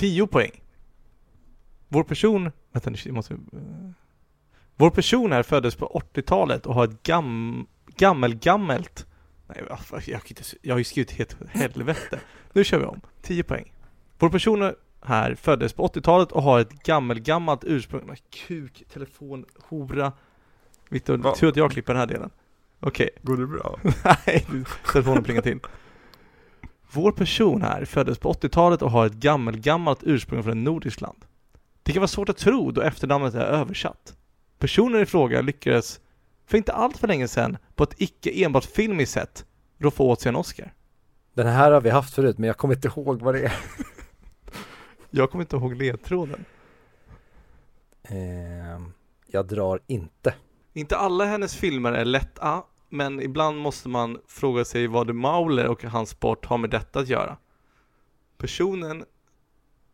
10 poäng. Vår person, vänta nu, måste... eh. Vår person här föddes på 80-talet och har ett gam, gammelgammelt... Nej, jag, inte, jag har ju skrivit helt helvete. Nu kör vi om. 10 poäng. Vår person här föddes på 80-talet och har ett gammelgammalt ursprung. Kuk, telefon, hora. Viktor, tur att jag klipper den här delen. Okej. Går det bra? Nej, telefonen plingar till. Vår person här föddes på 80-talet och har ett gammelgammalt ursprung från ett nordiskt land. Det kan vara svårt att tro då efternamnet är översatt. Personen i fråga lyckades för inte allt för länge sedan på ett icke enbart filmiskt sätt roffa åt sig en Oscar. Den här har vi haft förut men jag kommer inte ihåg vad det är. Jag kommer inte ihåg ledtråden. Ehm, jag drar inte. Inte alla hennes filmer är lätta, men ibland måste man fråga sig vad de Mauler och hans sport har med detta att göra. Personen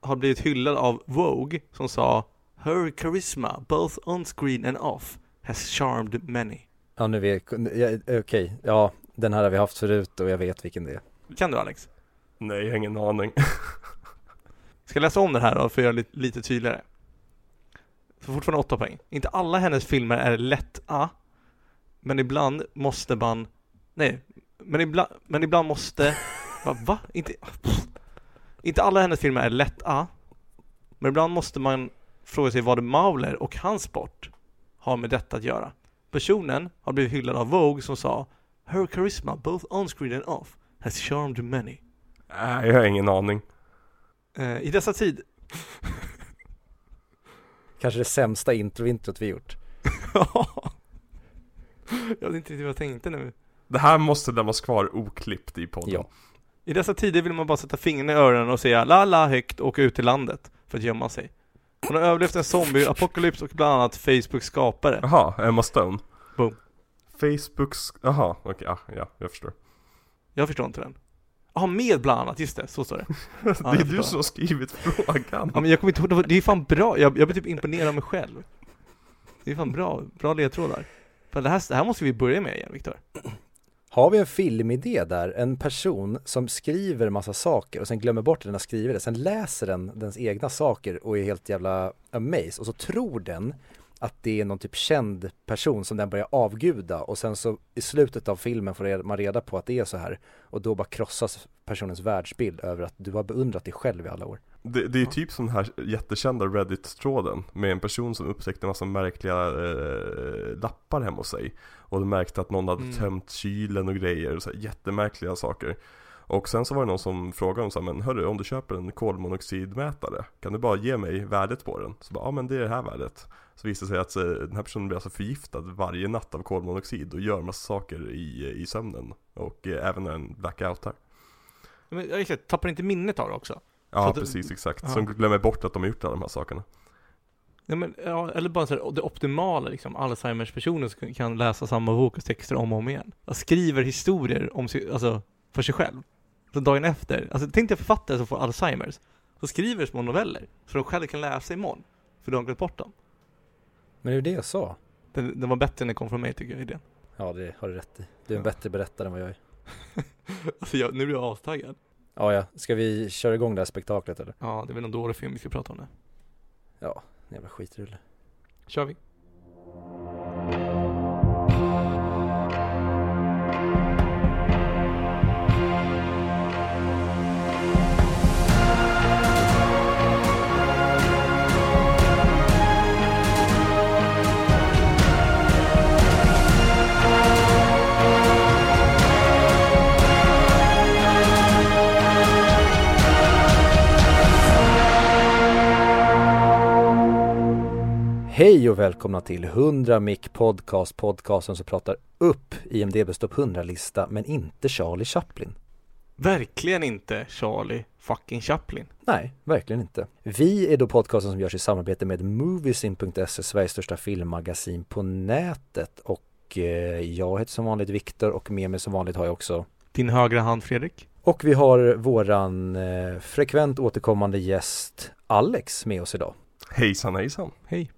har blivit hyllad av Vogue som sa Her charisma, both on screen and off, has charmed many. Ja nu vet ja, okej, ja den här har vi haft förut och jag vet vilken det är. Kan du Alex? Nej, jag har ingen aning. Ska jag läsa om den här då för att göra det lite, lite tydligare? Så fortfarande åtta poäng. Inte alla hennes filmer är lätta, men ibland måste man... Nej, men ibland, men ibland måste... Va? va? Inte, inte alla hennes filmer är lätta, men ibland måste man fråga sig vad Mauler och hans sport har med detta att göra. Personen har blivit hyllad av Vogue som sa Her charisma, both on screen and off, has charmed many. Nej, jag har ingen aning. Eh, I dessa tid Kanske det sämsta intro-introt vi gjort. Ja. jag vet inte riktigt vad jag tänkte nu. Det här måste lämnas kvar oklippt i podden. Ja. I dessa tider vill man bara sätta fingrarna i öronen och säga la la högt och åka ut till landet för att gömma sig. Hon har överlevt en zombie-apokalyps och bland annat Facebooks skapare. Jaha, Emma Stone. Boom. Facebooks, jaha, okej, ja, ja, jag förstår. Jag förstår inte den. Ja, med bland annat, just det, så står det. Ja, det är du som har skrivit frågan. Ja men jag kommer inte ihåg, det är fan bra, jag, jag blir typ imponerad av mig själv. Det är fan bra, bra ledtrådar. För det här, det här måste vi börja med igen Viktor. Har vi en filmidé där, en person som skriver massa saker och sen glömmer bort att den har skrivit det, sen läser den dens egna saker och är helt jävla amazed och så tror den att det är någon typ känd person som den börjar avguda och sen så i slutet av filmen får man reda på att det är så här och då bara krossas personens världsbild över att du har beundrat dig själv i alla år. Det, det är ju typ som den här jättekända Reddit-tråden med en person som upptäckte en massa märkliga eh, lappar hemma hos sig Och de märkte att någon hade Mm. tömt kylen och grejer och så här, jättemärkliga saker Och sen så var det någon som frågade om så här, men hörru om du köper en kolmonoxidmätare Kan du bara ge mig värdet på den? Så bara, ja men det är det här värdet Så visade det sig att eh, den här personen blir alltså förgiftad varje natt av kolmonoxid och gör massa saker i, i sömnen Och eh, även när en blackout här Men jag exakt, tappar inte minnet av det också? Ja att- precis, exakt. ja. Som glömmer bort att de har gjort alla de här sakerna Ja, men, ja, eller bara så här, det optimala liksom, Alzheimers personer som kan läsa samma bok och texter om och om igen. Jag skriver historier om sig, alltså, för sig själv. Så dagen efter, alltså tänk dig författare som får Alzheimers, så skriver små noveller, så de själva kan läsa imorgon. För de har glömt bort dem. Men det är det jag sa. Den, den var bättre än den kom från mig tycker jag, idén. Ja det har du rätt i. Du är en Ja. bättre berättare än vad jag är. Alltså jag, nu blir jag astaggad. Ja ja, ska vi köra igång det här spektaklet eller? Ja, det är väl någon dålig film vi ska prata om nu. Ja, jävla skitrulle. Kör vi. Hej och välkomna till 100 Mic Podcast, podcasten som pratar upp IMDBs topp 100-lista men inte Charlie Chaplin. Verkligen inte Charlie fucking Chaplin. Nej, verkligen inte. Vi är då podcasten som görs i samarbete med Moviesin.se, Sveriges största filmmagasin på nätet. Och eh, jag heter som vanligt Viktor och med mig som vanligt har jag också Din högra hand Fredrik. och vi har våran eh, frekvent återkommande gäst Alex med oss idag. Hejsan hejsan Hej.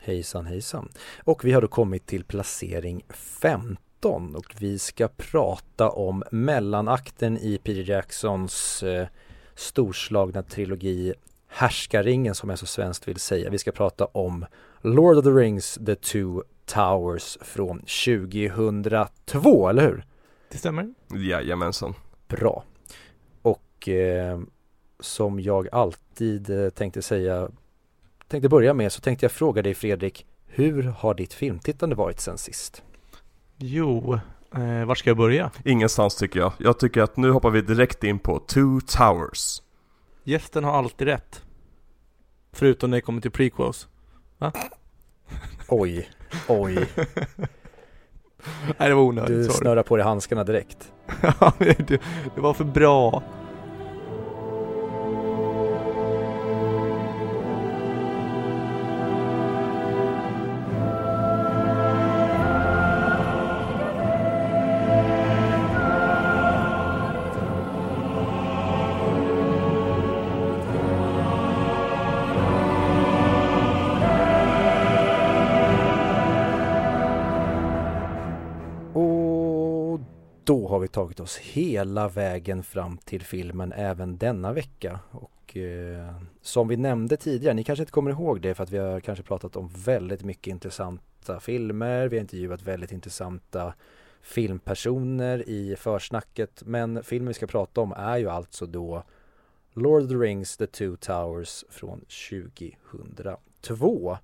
Hejsan hejsan. Och vi har då kommit till placering 15 och vi ska prata om mellanakten i Peter Jacksons eh, storslagna trilogi härskaringen som jag så svenskt vill säga. Vi ska prata om Lord of the Rings, The Two Towers från 2002, eller hur? Det stämmer. Jajamensan. Bra. Och eh, som jag alltid eh, tänkte säga, tänkte börja med så tänkte jag fråga dig Fredrik, hur har ditt filmtittande varit sen sist? Jo, eh, var ska jag börja? Ingenstans tycker jag. Jag tycker att nu hoppar vi direkt in på Two Towers. Gästen har alltid rätt. Förutom när det kommer till prequels. Oj, oj, Nej, det var onödigt. du sorry. snurrar på dig handskarna direkt. Det var för bra. Tagit oss hela vägen fram till filmen även denna vecka. Och eh, som vi nämnde tidigare, ni kanske inte kommer ihåg det för att vi har kanske pratat om väldigt mycket intressanta filmer. Vi har intervjuat väldigt intressanta filmpersoner i försnacket. Men filmen vi ska prata om är ju alltså då Lord of the Rings, The Two Towers från 2002.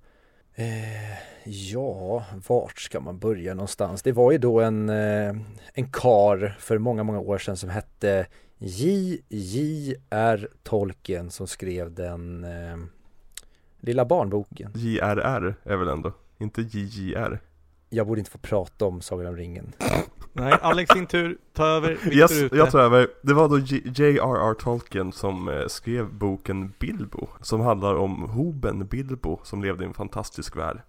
Eh, ja, vart ska man börja någonstans? Det var ju då en, eh, en kar för många, många år sedan som hette J.J.R. Tolkien som skrev den eh, lilla barnboken. JRR är väl ändå, inte JJR. Jag borde inte få prata om Sagan om ringen. Nej, Alex sin tur. Ta över. Victor Yes, ute. jag tar över. Det var då J.R.R. Tolkien som eh, skrev boken Bilbo, som handlar om hoben Bilbo som levde i en fantastisk värld.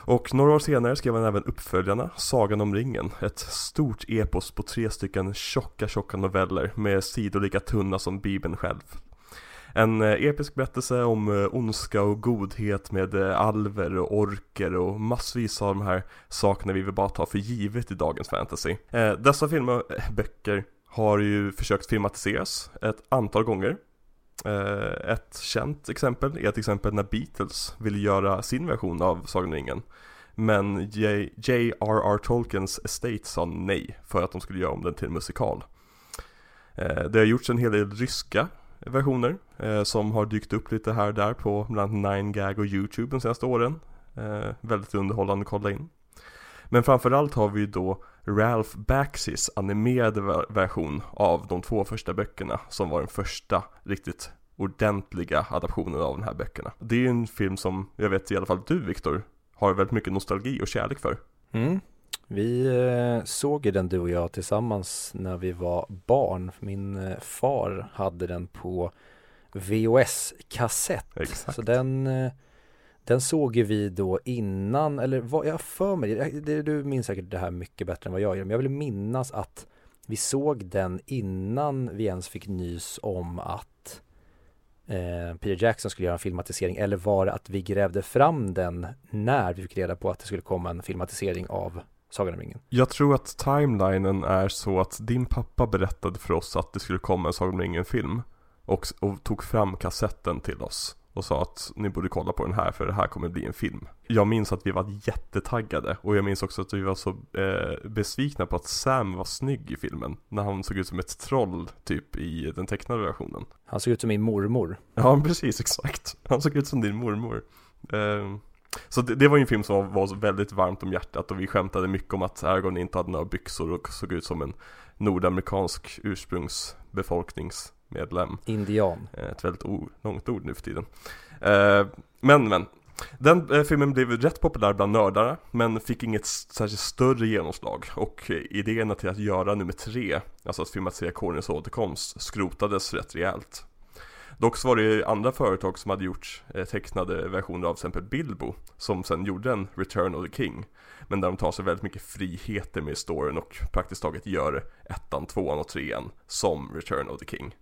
Och några år senare skrev han även uppföljarna, Sagan om ringen, ett stort epos på tre stycken tjocka, tjocka noveller med sidor lika tunna som Bibeln själv. En eh, episk berättelse om eh, ondska och godhet med eh, alver och orker och massvis av de här sakerna vi vill bara ta för givet i dagens fantasy. Dessa filmer, böcker, har ju försökt filmatiseras ett antal gånger. Ett känt exempel är till exempel när Beatles ville göra sin version av Sagan om ringen. Men J.R.R. Tolkiens estate sa nej för att de skulle göra om den till en musikal. Det har gjorts en hel del ryska versioner eh, som har dykt upp lite här och där på bland annat 9gag och YouTube de senaste åren. Eh, väldigt underhållande att kolla in. Men framförallt har vi ju då Ralph Baxis animerade version av de två första böckerna som var den första riktigt ordentliga adaptionen av de här böckerna. Det är ju en film som jag vet i alla fall du Viktor har väldigt mycket nostalgi och kärlek för. Mm. Vi eh, såg ju den du och jag tillsammans när vi var barn. Min eh, far hade den på VHS-kassett. Så den, eh, den såg ju vi då innan, eller vad jag för mig, du minns säkert det här mycket bättre än vad jag gör, men jag vill minnas att vi såg den innan vi ens fick nys om att eh, Peter Jackson skulle göra en filmatisering, eller var det att vi grävde fram den när vi fick reda på att det skulle komma en filmatisering av Sagan om ringen? Jag tror att timelinen är så att din pappa berättade för oss att det skulle komma en Sagan om ringen-film och, och tog fram kassetten till oss och sa att ni borde kolla på den här för det här kommer bli en film. Jag minns att vi var jättetaggade och jag minns också att vi var så eh, besvikna på att Sam var snygg i filmen när han såg ut som ett troll typ i den tecknade versionen. Han såg ut som min mormor. Ja precis, exakt. Han såg ut som din mormor. Ehm, så det, det var ju en film som var, var väldigt varmt om hjärtat och vi skämtade mycket om att Aragorn inte hade några byxor och såg ut som en nordamerikansk ursprungsbefolkningsmedlem. Indian. Eh, Ett väldigt o- långt ord nu för tiden. Eh, men, men. Den eh, filmen blev rätt populär bland nördarna men fick inget särskilt större genomslag och idéerna till att göra nummer tre, alltså att filmatisera Konungens återkomst, skrotades rätt rejält. Dock så var det ju andra företag som hade gjort eh, tecknade versioner av till exempel Bilbo som sen gjorde en Return of the King men där de tar sig väldigt mycket friheter med storyn och praktiskt taget gör ettan, tvåan och trean som Return of the King.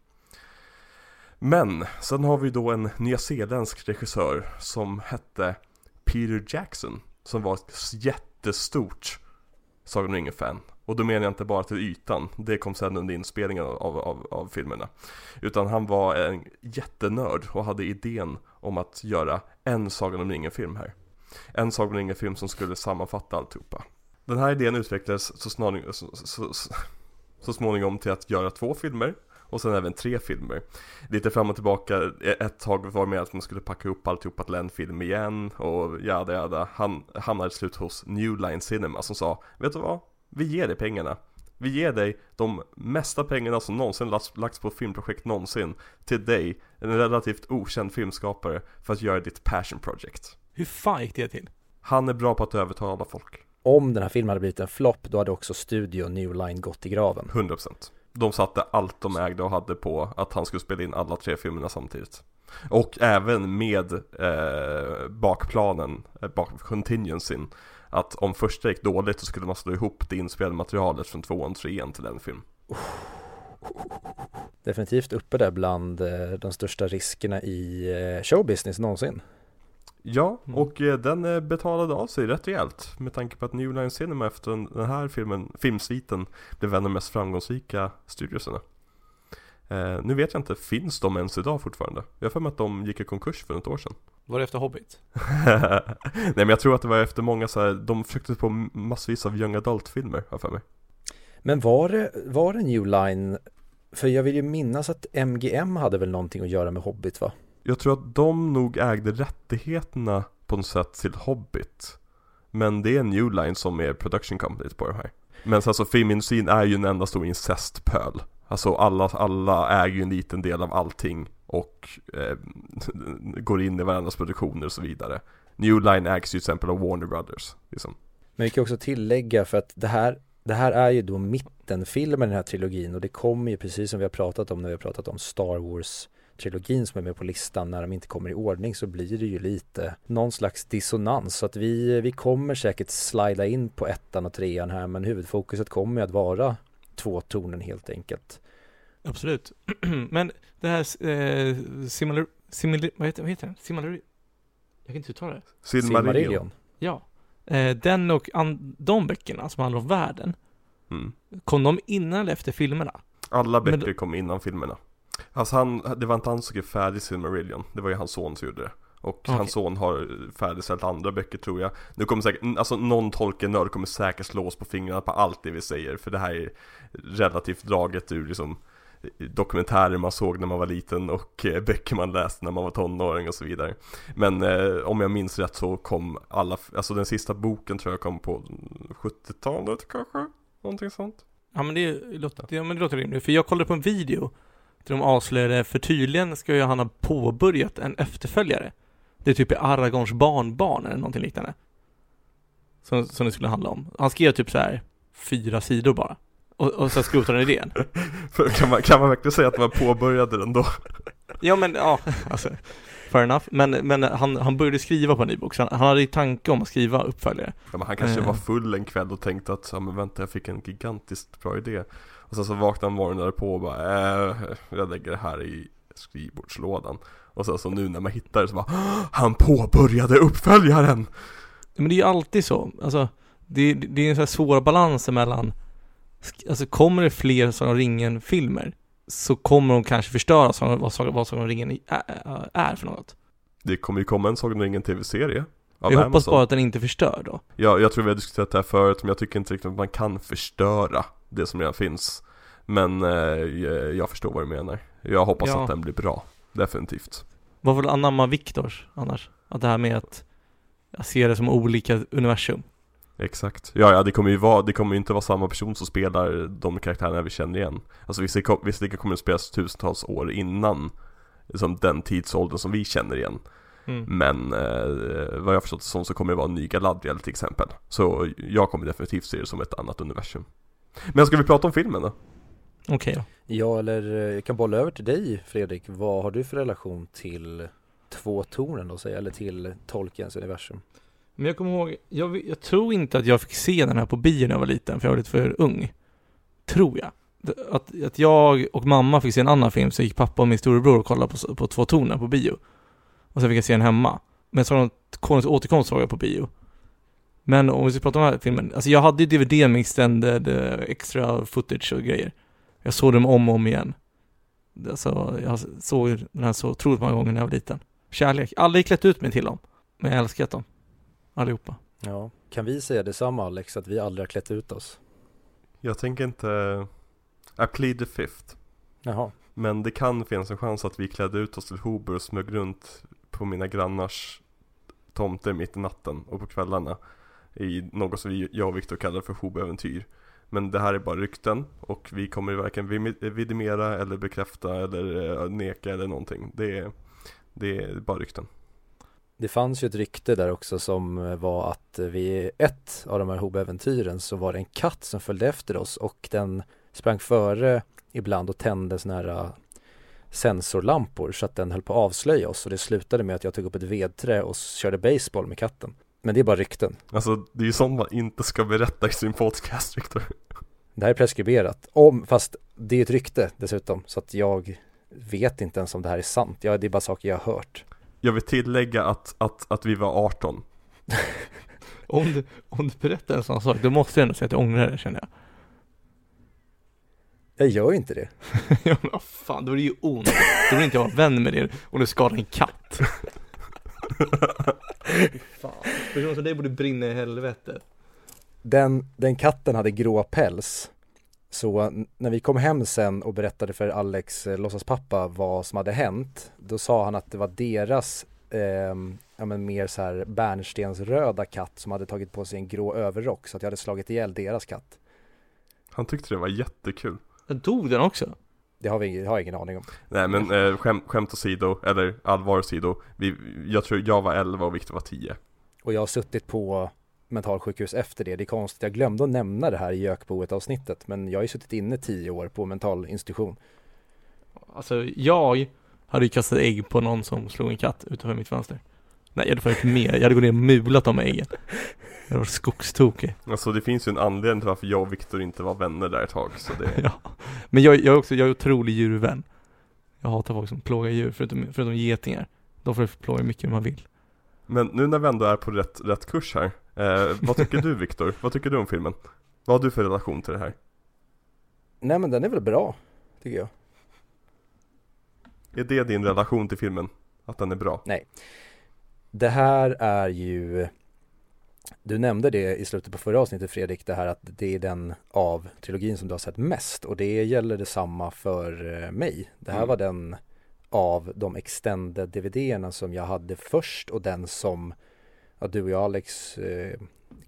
Men sen har vi då en nyzeeländsk regissör som hette Peter Jackson som var ett jättestort Sagan om ringen-fan. Och då menar jag inte bara till ytan, det kom sen under inspelningen av, av, av filmerna. Utan han var en jättenörd och hade idén om att göra en Sagan om ringen-film här. En Sagan om ringen-film som skulle sammanfatta alltihopa. Den här idén utvecklades så, småningom, så, så, så, så småningom till att göra två filmer och sen även tre filmer. Lite fram och tillbaka, e, ett tag var det med att man skulle packa upp alltihopa till en film igen och jada jada. Han hamnade till slut hos New Line Cinema som sa, vet du vad? Vi ger dig pengarna. Vi ger dig de mesta pengarna som någonsin lagts på filmprojekt någonsin till dig, en relativt okänd filmskapare, för att göra ditt passion project. Hur fan gick det till? Han är bra på att övertala folk. Om den här filmen hade blivit en flopp, då hade också studio New Line gått i graven. 100% de satte allt de ägde och hade på att han skulle spela in alla tre filmerna samtidigt. Och även med eh, bakplanen, eh, bak contingencyn, att om första gick dåligt så skulle man slå ihop det inspelade materialet från tvåan och trean till en film. Definitivt uppe där bland eh, de största riskerna i eh, showbusiness någonsin. Ja, mm. och eh, den betalade av sig rätt rejält med tanke på att New Line Cinema efter den här filmen, filmsviten blev en av de mest framgångsrika studiosarna. Eh, nu vet jag inte, finns de ens idag fortfarande? Jag har för mig att de gick i konkurs för ett år sedan. Var det efter Hobbit? Nej men jag tror att det var efter många så här, de försökte på massvis av young adult-filmer, har för mig. Men var det, var det New Line, för jag vill ju minnas att MGM hade väl någonting att göra med Hobbit va? Jag tror att de nog ägde rättigheterna på något sätt till Hobbit Men det är New Line som är production company på det här Men alltså filmindustrin är ju en enda stor incestpöl Alltså alla, alla äger ju en liten del av allting och eh, går in i varandras produktioner och så vidare New Line ägs ju till exempel av Warner Brothers liksom. Men vi kan också tillägga för att det här det här är ju då mittenfilmen i den här trilogin och det kommer ju precis som vi har pratat om när vi har pratat om Star Wars trilogin som är med på listan, när de inte kommer i ordning så blir det ju lite någon slags dissonans. Så att vi, vi kommer säkert slida in på ettan och trean här, men huvudfokuset kommer ju att vara två tonen helt enkelt. Absolut. men det här eh, similar, similar, vad heter, vad heter den? Similar, jag kan inte uttala det. Silmarillion. Ja. Eh, den och an, de böckerna som handlar om världen. Mm. Kom de innan eller efter filmerna? Alla böcker men, kom innan filmerna. Alltså han, det var inte han som skrev färdigt Silmarillion, det var ju hans son som gjorde det. Och okay. hans son har färdigställt andra böcker tror jag Nu kommer säkert, alltså någon tolkenörd kommer säkert slå oss på fingrarna på allt det vi säger För det här är relativt draget ur liksom dokumentärer man såg när man var liten och eh, böcker man läste när man var tonåring och så vidare Men eh, om jag minns rätt så kom alla, alltså den sista boken tror jag kom på 70-talet kanske? Någonting sånt Ja men det låter, ja, men det låter rimligt, för jag kollade på en video där de avslöjade, för tydligen ska ju han ha påbörjat en efterföljare. Det är typ Aragorns barnbarn eller någonting liknande. Som, som det skulle handla om. Han skrev typ så här fyra sidor bara. Och, och så skrotade han idén. kan, man, kan man verkligen säga att man påbörjade den då? ja men ja, alltså. Fair enough. Men, men han, han började skriva på en ny bok, så han, han hade ju tanke om att skriva uppföljare. Ja, men han kanske uh. var full en kväll och tänkte att, ja men vänta jag fick en gigantiskt bra idé. Och sen så vaknade han morgonen därpå och bara, äh, jag lägger det här i skrivbordslådan. Och sen så nu när man hittar det så bara, han påbörjade uppföljaren! Men det är ju alltid så, alltså det, det är en sån här svår balans mellan Alltså kommer det fler Sagan om ringen-filmer så kommer de kanske förstöra vad Sagan om ringen är för något. Det kommer ju komma en Sagan om ringen tv-serie jag hoppas Amazon. bara att den inte förstör då. Ja, jag tror vi har diskuterat det här förut, men jag tycker inte riktigt att man kan förstöra det som redan finns. Men eh, jag förstår vad du menar. Jag hoppas ja. att den blir bra, definitivt. Vad vill anamma Viktors annars? Att det här med att jag ser det som olika universum. Exakt. Ja, ja det kommer ju vara, det kommer ju inte vara samma person som spelar de karaktärerna vi känner igen. Alltså visserligen kommer det spelas tusentals år innan liksom den tidsåldern som vi känner igen. Mm. Men eh, vad jag förstått som så kommer det vara en ny Galadriel till exempel. Så jag kommer definitivt se det som ett annat universum. Men ska vi prata om filmen då? Okej okay, då. Ja, eller eh, jag kan bolla över till dig Fredrik. Vad har du för relation till två tornen då, säga, eller till Tolkiens universum? Men jag kommer ihåg, jag, jag, tror inte att jag fick se den här på bio när jag var liten, för jag var lite för ung. Tror jag. Att, att jag och mamma fick se en annan film, så gick pappa och min storebror och kollade på, på Två toner på bio. Och sen fick jag se den hemma. Men så Konungens återkomst såg jag på bio. Men om vi ska prata om den här filmen, alltså jag hade ju DVD med extended eh, extra footage och grejer. Jag såg dem om och om igen. Alltså, jag såg den här så otroligt många gånger när jag var liten. Kärlek. Aldrig klätt ut mig till dem. Men jag har älskat dem. Allihopa. Ja, kan vi säga detsamma Alex, att vi aldrig har klätt ut oss? Jag tänker inte I plead the fifth Jaha, Men det kan finnas en chans att vi klädde ut oss till Hober och smög runt på mina grannars tomter mitt i natten och på kvällarna i något som vi, jag och Viktor kallar för Hobo-äventyr. Men det här är bara rykten och vi kommer varken vidimera eller bekräfta eller eh, neka eller någonting. Det är, det är bara rykten. Det fanns ju ett rykte där också som eh, var att vid ett av de här Hobo-äventyren så var det en katt som följde efter oss och den sprang före ibland och tände såna här eh, sensorlampor så att den höll på att avslöja oss och det slutade med att jag tog upp ett vedträ och körde baseball med katten. Men det är bara rykten. Alltså det är ju sånt man inte ska berätta i sin podcast Viktor. Det här är preskriberat. Om, fast det är ett rykte dessutom så att jag vet inte ens om det här är sant. Ja, det är bara saker jag har hört. Jag vill tillägga att, att, att vi var 18. Om du, om du berättar en sån sak, då måste jag ändå säga att jag ångrar det känner jag. Jag gör inte det. ja men vad fan, då är det ju ont. Då vill inte jag vara vän med er om du skadar en katt. Fan. Personer som dig borde brinna i helvetet. Den, den katten hade grå päls. Så när vi kom hem sen och berättade för Alex eh, låtsaspappa vad som hade hänt, då sa han att det var deras ehm, ja men mer så här bärnstensröda katt som hade tagit på sig en grå överrock så att jag hade slagit ihjäl deras katt. Han tyckte det var jättekul. Jag dog den också. Det har vi det har jag ingen aning om. Nej men eh, skämt, skämt åsido, eller allvar åsido. Vi, jag tror jag var 11 och Viktor var 10. Och jag har suttit på mentalsjukhus efter det. Det är konstigt, jag glömde att nämna det här i Jökboet avsnittet men jag har ju suttit inne tio år på mentalinstitution. Alltså jag hade ju kastat ägg på någon som slog en katt utanför mitt fönster. Nej jag hade faktiskt mer, jag hade gått ner och mulat de äggen. Jag var skogstokig. Alltså det finns ju en anledning till varför jag och Viktor inte var vänner där ett tag. Så det, Ja. Men jag, jag är också, jag är otrolig djurvän. Jag hatar folk som plågar djur, förutom, förutom getingar. De får plåga hur mycket man vill. Men nu när vi ändå är på rätt, rätt kurs här. Eh, vad tycker du Viktor? Vad tycker du om filmen? Vad har du för relation till det här? Nej men den är väl bra, tycker jag. Är det din relation till filmen? Att den är bra? Det här är ju Du nämnde det i slutet på förra avsnittet Fredrik, det här att det är den av trilogin som du har sett mest och det gäller detsamma för eh, mig. Det här Mm. var den av de extended DVD-erna som jag hade först och den som att du och jag Alex eh,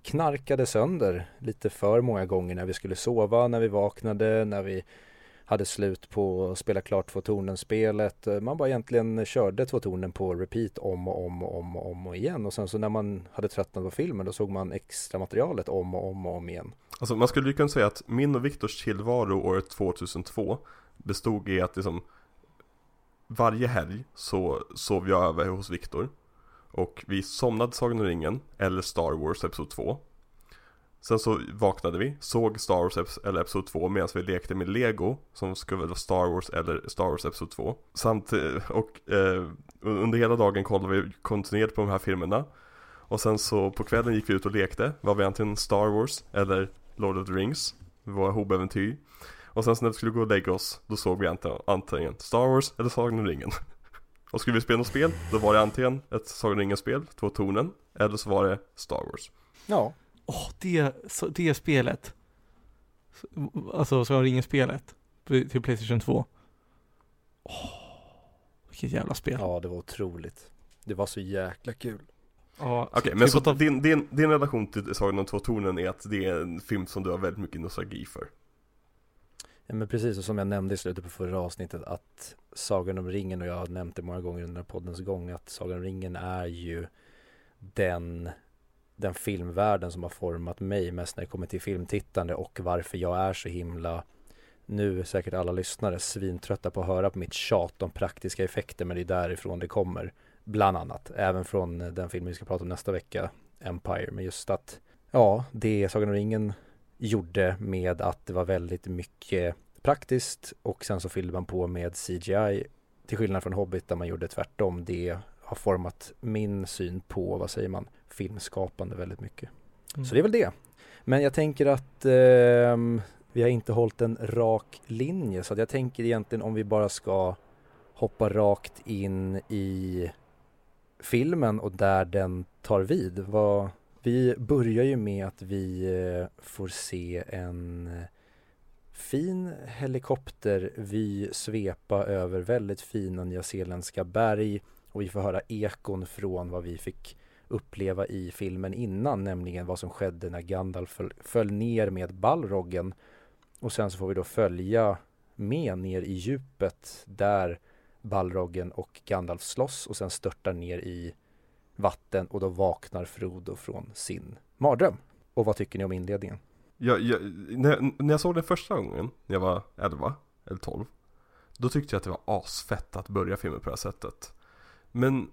knarkade sönder lite för många gånger när vi skulle sova, när vi vaknade, när vi hade slut på att spela klart två tornen-spelet. Eh, man bara egentligen körde två tornen på repeat om och om och om och om och igen. Och sen så när man hade tröttnat på filmen då såg man extra materialet om och om och om igen. Alltså man skulle ju kunna säga att min och Viktors tillvaro året 2002 bestod i att liksom varje helg så sov jag över hos Viktor och vi somnade Sagan om ringen eller Star Wars Episod 2 Sen så vaknade vi, såg Star Wars eller Episod 2 medan vi lekte med Lego som skulle vara Star Wars eller Star Wars Episod 2 Samt, eh, och eh, under hela dagen kollade vi kontinuerligt på de här filmerna. Och sen så på kvällen gick vi ut och lekte, var vi antingen Star Wars eller Lord of the Rings Våra hobeäventyr Och sen så när vi skulle gå och lägga oss, då såg vi antingen Star Wars eller Sagan om ringen. Och skulle vi spela något spel, då var det antingen ett Sagan ringen-spel, Två tornen Eller så var det Star Wars Ja, Åh, det, så, det spelet. Alltså, så ringer spelet till Playstation 2. Åh, vilket jävla spel. ja det var otroligt. Det var så jäkla kul. Ja, Okej, men så din, din, din relation till Sagan om två tornen är att det är en film som du har väldigt mycket nostalgi för Ja, men precis och som jag nämnde i slutet på förra avsnittet att Sagan om ringen och jag har nämnt det många gånger under poddens gång att Sagan om ringen är ju den den filmvärlden som har format mig mest när det kommer till filmtittande och varför jag är så himla nu är säkert alla lyssnare svintrötta på att höra på mitt tjat om praktiska effekter men det är därifrån det kommer bland annat. Även från den film vi ska prata om nästa vecka Empire men just att ja det Sagan om ringen gjorde med att det var väldigt mycket praktiskt och sen så fyllde man på med CGI till skillnad från Hobbit där man gjorde tvärtom. Det har format min syn på, vad säger man, filmskapande väldigt mycket. Mm. Så det är väl det. Men jag tänker att ehm, vi har inte hållit en rak linje så jag tänker egentligen om vi bara ska hoppa rakt in i filmen och där den tar vid. Vad, vi börjar ju med att vi eh, får se en eh, fin helikoptervy svepa över väldigt fina nyzeeländska berg och vi får höra ekon från vad vi fick uppleva i filmen innan, nämligen vad som skedde när Gandalf föll, föll ner med Balroggen. Och sen så får vi då följa med ner i djupet där Balroggen och Gandalf slåss och sen störtar ner i vatten och då vaknar Frodo från sin mardröm. Och vad tycker ni om inledningen? Jag, jag, när, jag, när jag såg den första gången, när jag var 11 eller 12 Då tyckte jag att det var asfett att börja filmen på det här sättet Men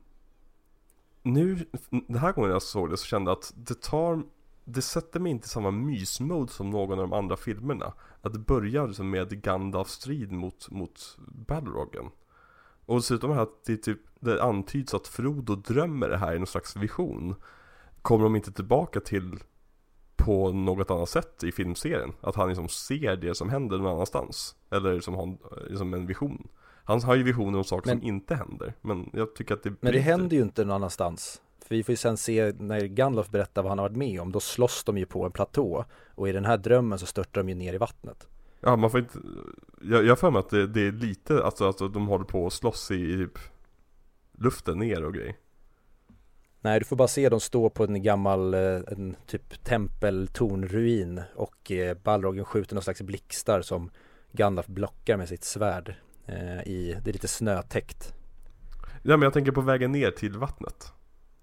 Nu, den här gången jag såg det så kände jag att det tar Det sätter mig inte i samma mysmode som någon av de andra filmerna Att det börjar liksom med Gandalfs strid mot, mot Balrogen. Och dessutom här att det typ Det antyds att Frodo drömmer det här i någon slags vision Kommer de inte tillbaka till på något annat sätt i filmserien. Att han liksom ser det som händer någon annanstans. Eller som har liksom en vision. Han har ju visioner om saker Men- som inte händer. Men jag tycker att det Men det händer ju inte någon annanstans. För vi får ju sen se när Gandalf berättar vad han har varit med om, då slåss de ju på en platå. Och i den här drömmen så störtar de ju ner i vattnet. Ja man får inte Jag har för mig att det, det är lite, alltså att de håller på att slåss i, i typ luften ner och grejer. Nej, du får bara se dem stå på en gammal, eh, en typ tempeltornruin och eh, Balroggen skjuter någon slags blixtar som Gandalf blockar med sitt svärd. Eh, i, det är lite snötäckt. Ja men jag tänker på vägen ner till vattnet.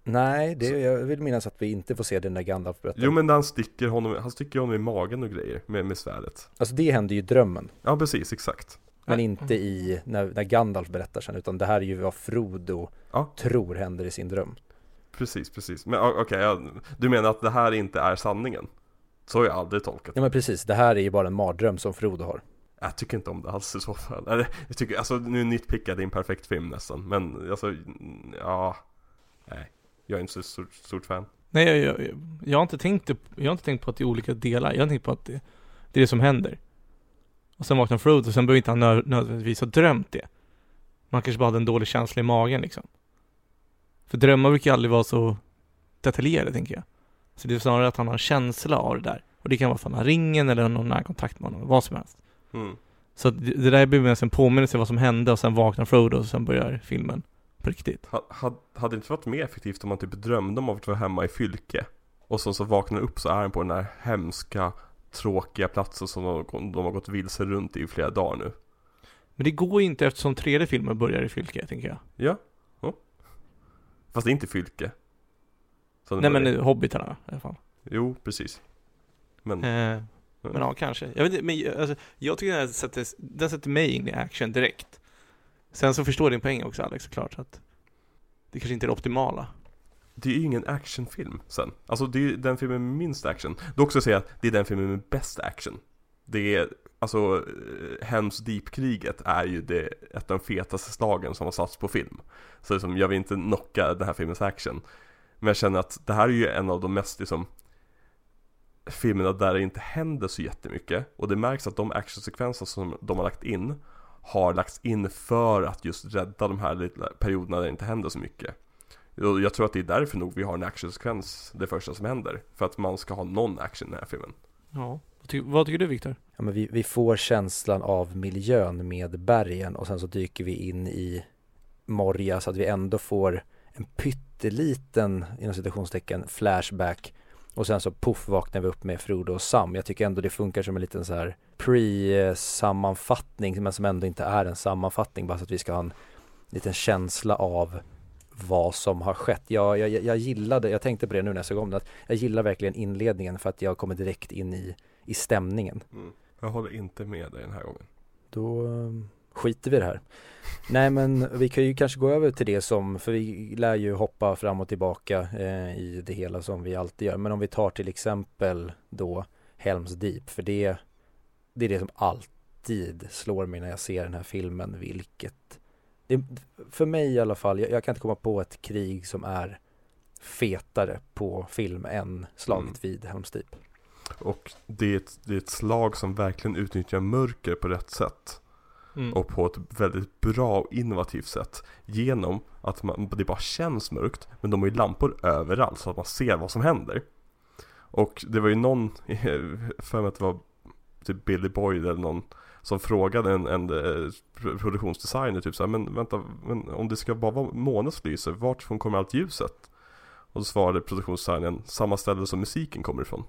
Nej, det, jag vill minnas att vi inte får se det när Gandalf berättar. Jo men han sticker honom, han sticker honom i magen och grejer med, med svärdet. Alltså det händer ju i drömmen. Ja precis, exakt. Men Ja. inte i, när, när Gandalf berättar sen, utan det här är ju vad Frodo Ja. tror händer i sin dröm. Precis, precis. Men okej, ja, du menar att det här inte är sanningen? Så har jag aldrig tolkat Ja men precis, det här är ju bara en mardröm som Frodo har. Jag tycker inte om det alls i så fall. Eller, jag tycker, alltså nu nitpickar det är en perfekt film nästan. Men alltså, ja. Nej. Jag är inte så stort, stort fan. Nej, jag, jag, jag, har inte tänkt, jag har inte tänkt på att det är olika delar. Jag har tänkt på att det, det är det som händer. Och sen vaknar Frodo och sen behöver inte han nö, nödvändigtvis ha drömt det. Man kanske bara hade en dålig känsla i magen liksom. För drömmar brukar ju aldrig vara så detaljerade tänker jag. Så det är snarare att han har en känsla av det där. Och det kan vara för att han har ringen eller någon närkontakt med honom, vad som helst. Mm. Så det där blir mest en påminnelse om vad som hände och sen vaknar Frodo och sen börjar filmen på riktigt. Ha, ha, hade det inte varit mer effektivt om man typ drömde om att vara hemma i Fylke? Och så, så vaknar upp så är han på den här hemska, tråkiga platsen som de, de har gått vilse runt i flera dagar nu. Men det går ju inte eftersom tredje filmen börjar i Fylke, tänker jag. Ja. ja. Fast det är inte Fylke. Nej men eh, Hobbitarna i alla fall. Jo, precis. Men, Eh, men ja, kanske. Jag vet inte, men jag- alltså, jag tycker den här sätter, den sätter mig in i action direkt. Sen så förstår jag din poäng också Alex, såklart. Att det kanske inte är det optimala. Det är ju ingen actionfilm sen. Alltså det är ju den filmen med minst action. Dock ska jag säga att det är den filmen med bäst action. Det är, alltså, eh, Hems Deep-kriget är ju det, ett av de fetaste slagen som har satts på film. Så liksom, jag vill inte knocka den här filmens action. Men jag känner att det här är ju en av de mest liksom filmerna där det inte händer så jättemycket. Och det märks att de actionsekvenser som de har lagt in har lagts in för att just rädda de här lilla perioderna där det inte händer så mycket. Och Jag tror att det är därför nog vi har en actionsekvens det första som händer. För att man ska ha någon action i den här filmen. Ja. Vad, ty- vad tycker du Viktor? Ja, men vi, vi får känslan av miljön med bergen och sen så dyker vi in i Moria så att vi ändå får en pytteliten, inom citationstecken, flashback och sen så poff vaknar vi upp med Frodo och Sam. Jag tycker ändå det funkar som en liten så här pre-sammanfattning men som ändå inte är en sammanfattning bara så att vi ska ha en liten känsla av vad som har skett. Jag, jag, jag gillade, jag tänkte på det nu när jag såg om det, att jag gillar verkligen inledningen för att jag kommer direkt in i, i stämningen. Jag håller inte med dig den här gången. Då um, skiter vi i det här. Nej men vi kan ju kanske gå över till det som, för vi lär ju hoppa fram och tillbaka eh, i det hela som vi alltid gör. Men om vi tar till exempel då Helms Deep, för det, det är det som alltid slår mig när jag ser den här filmen, vilket det, för mig i alla fall, jag, jag kan inte komma på ett krig som är fetare på film än slaget Mm. vid Helms Deep. Och det är, ett, det är ett slag som verkligen utnyttjar mörker på rätt sätt. Mm. Och på ett väldigt bra och innovativt sätt. Genom att man, det bara känns mörkt. Men de har ju lampor överallt så att man ser vad som händer. Och det var ju någon, för mig att det var typ Billy Boyd eller någon som frågade en, en eh, produktionsdesigner typ såhär, men vänta, men om det ska bara vara månens lyser, vartifrån kommer allt ljuset? Och då svarade produktionsdesignern, samma ställe som musiken kommer ifrån.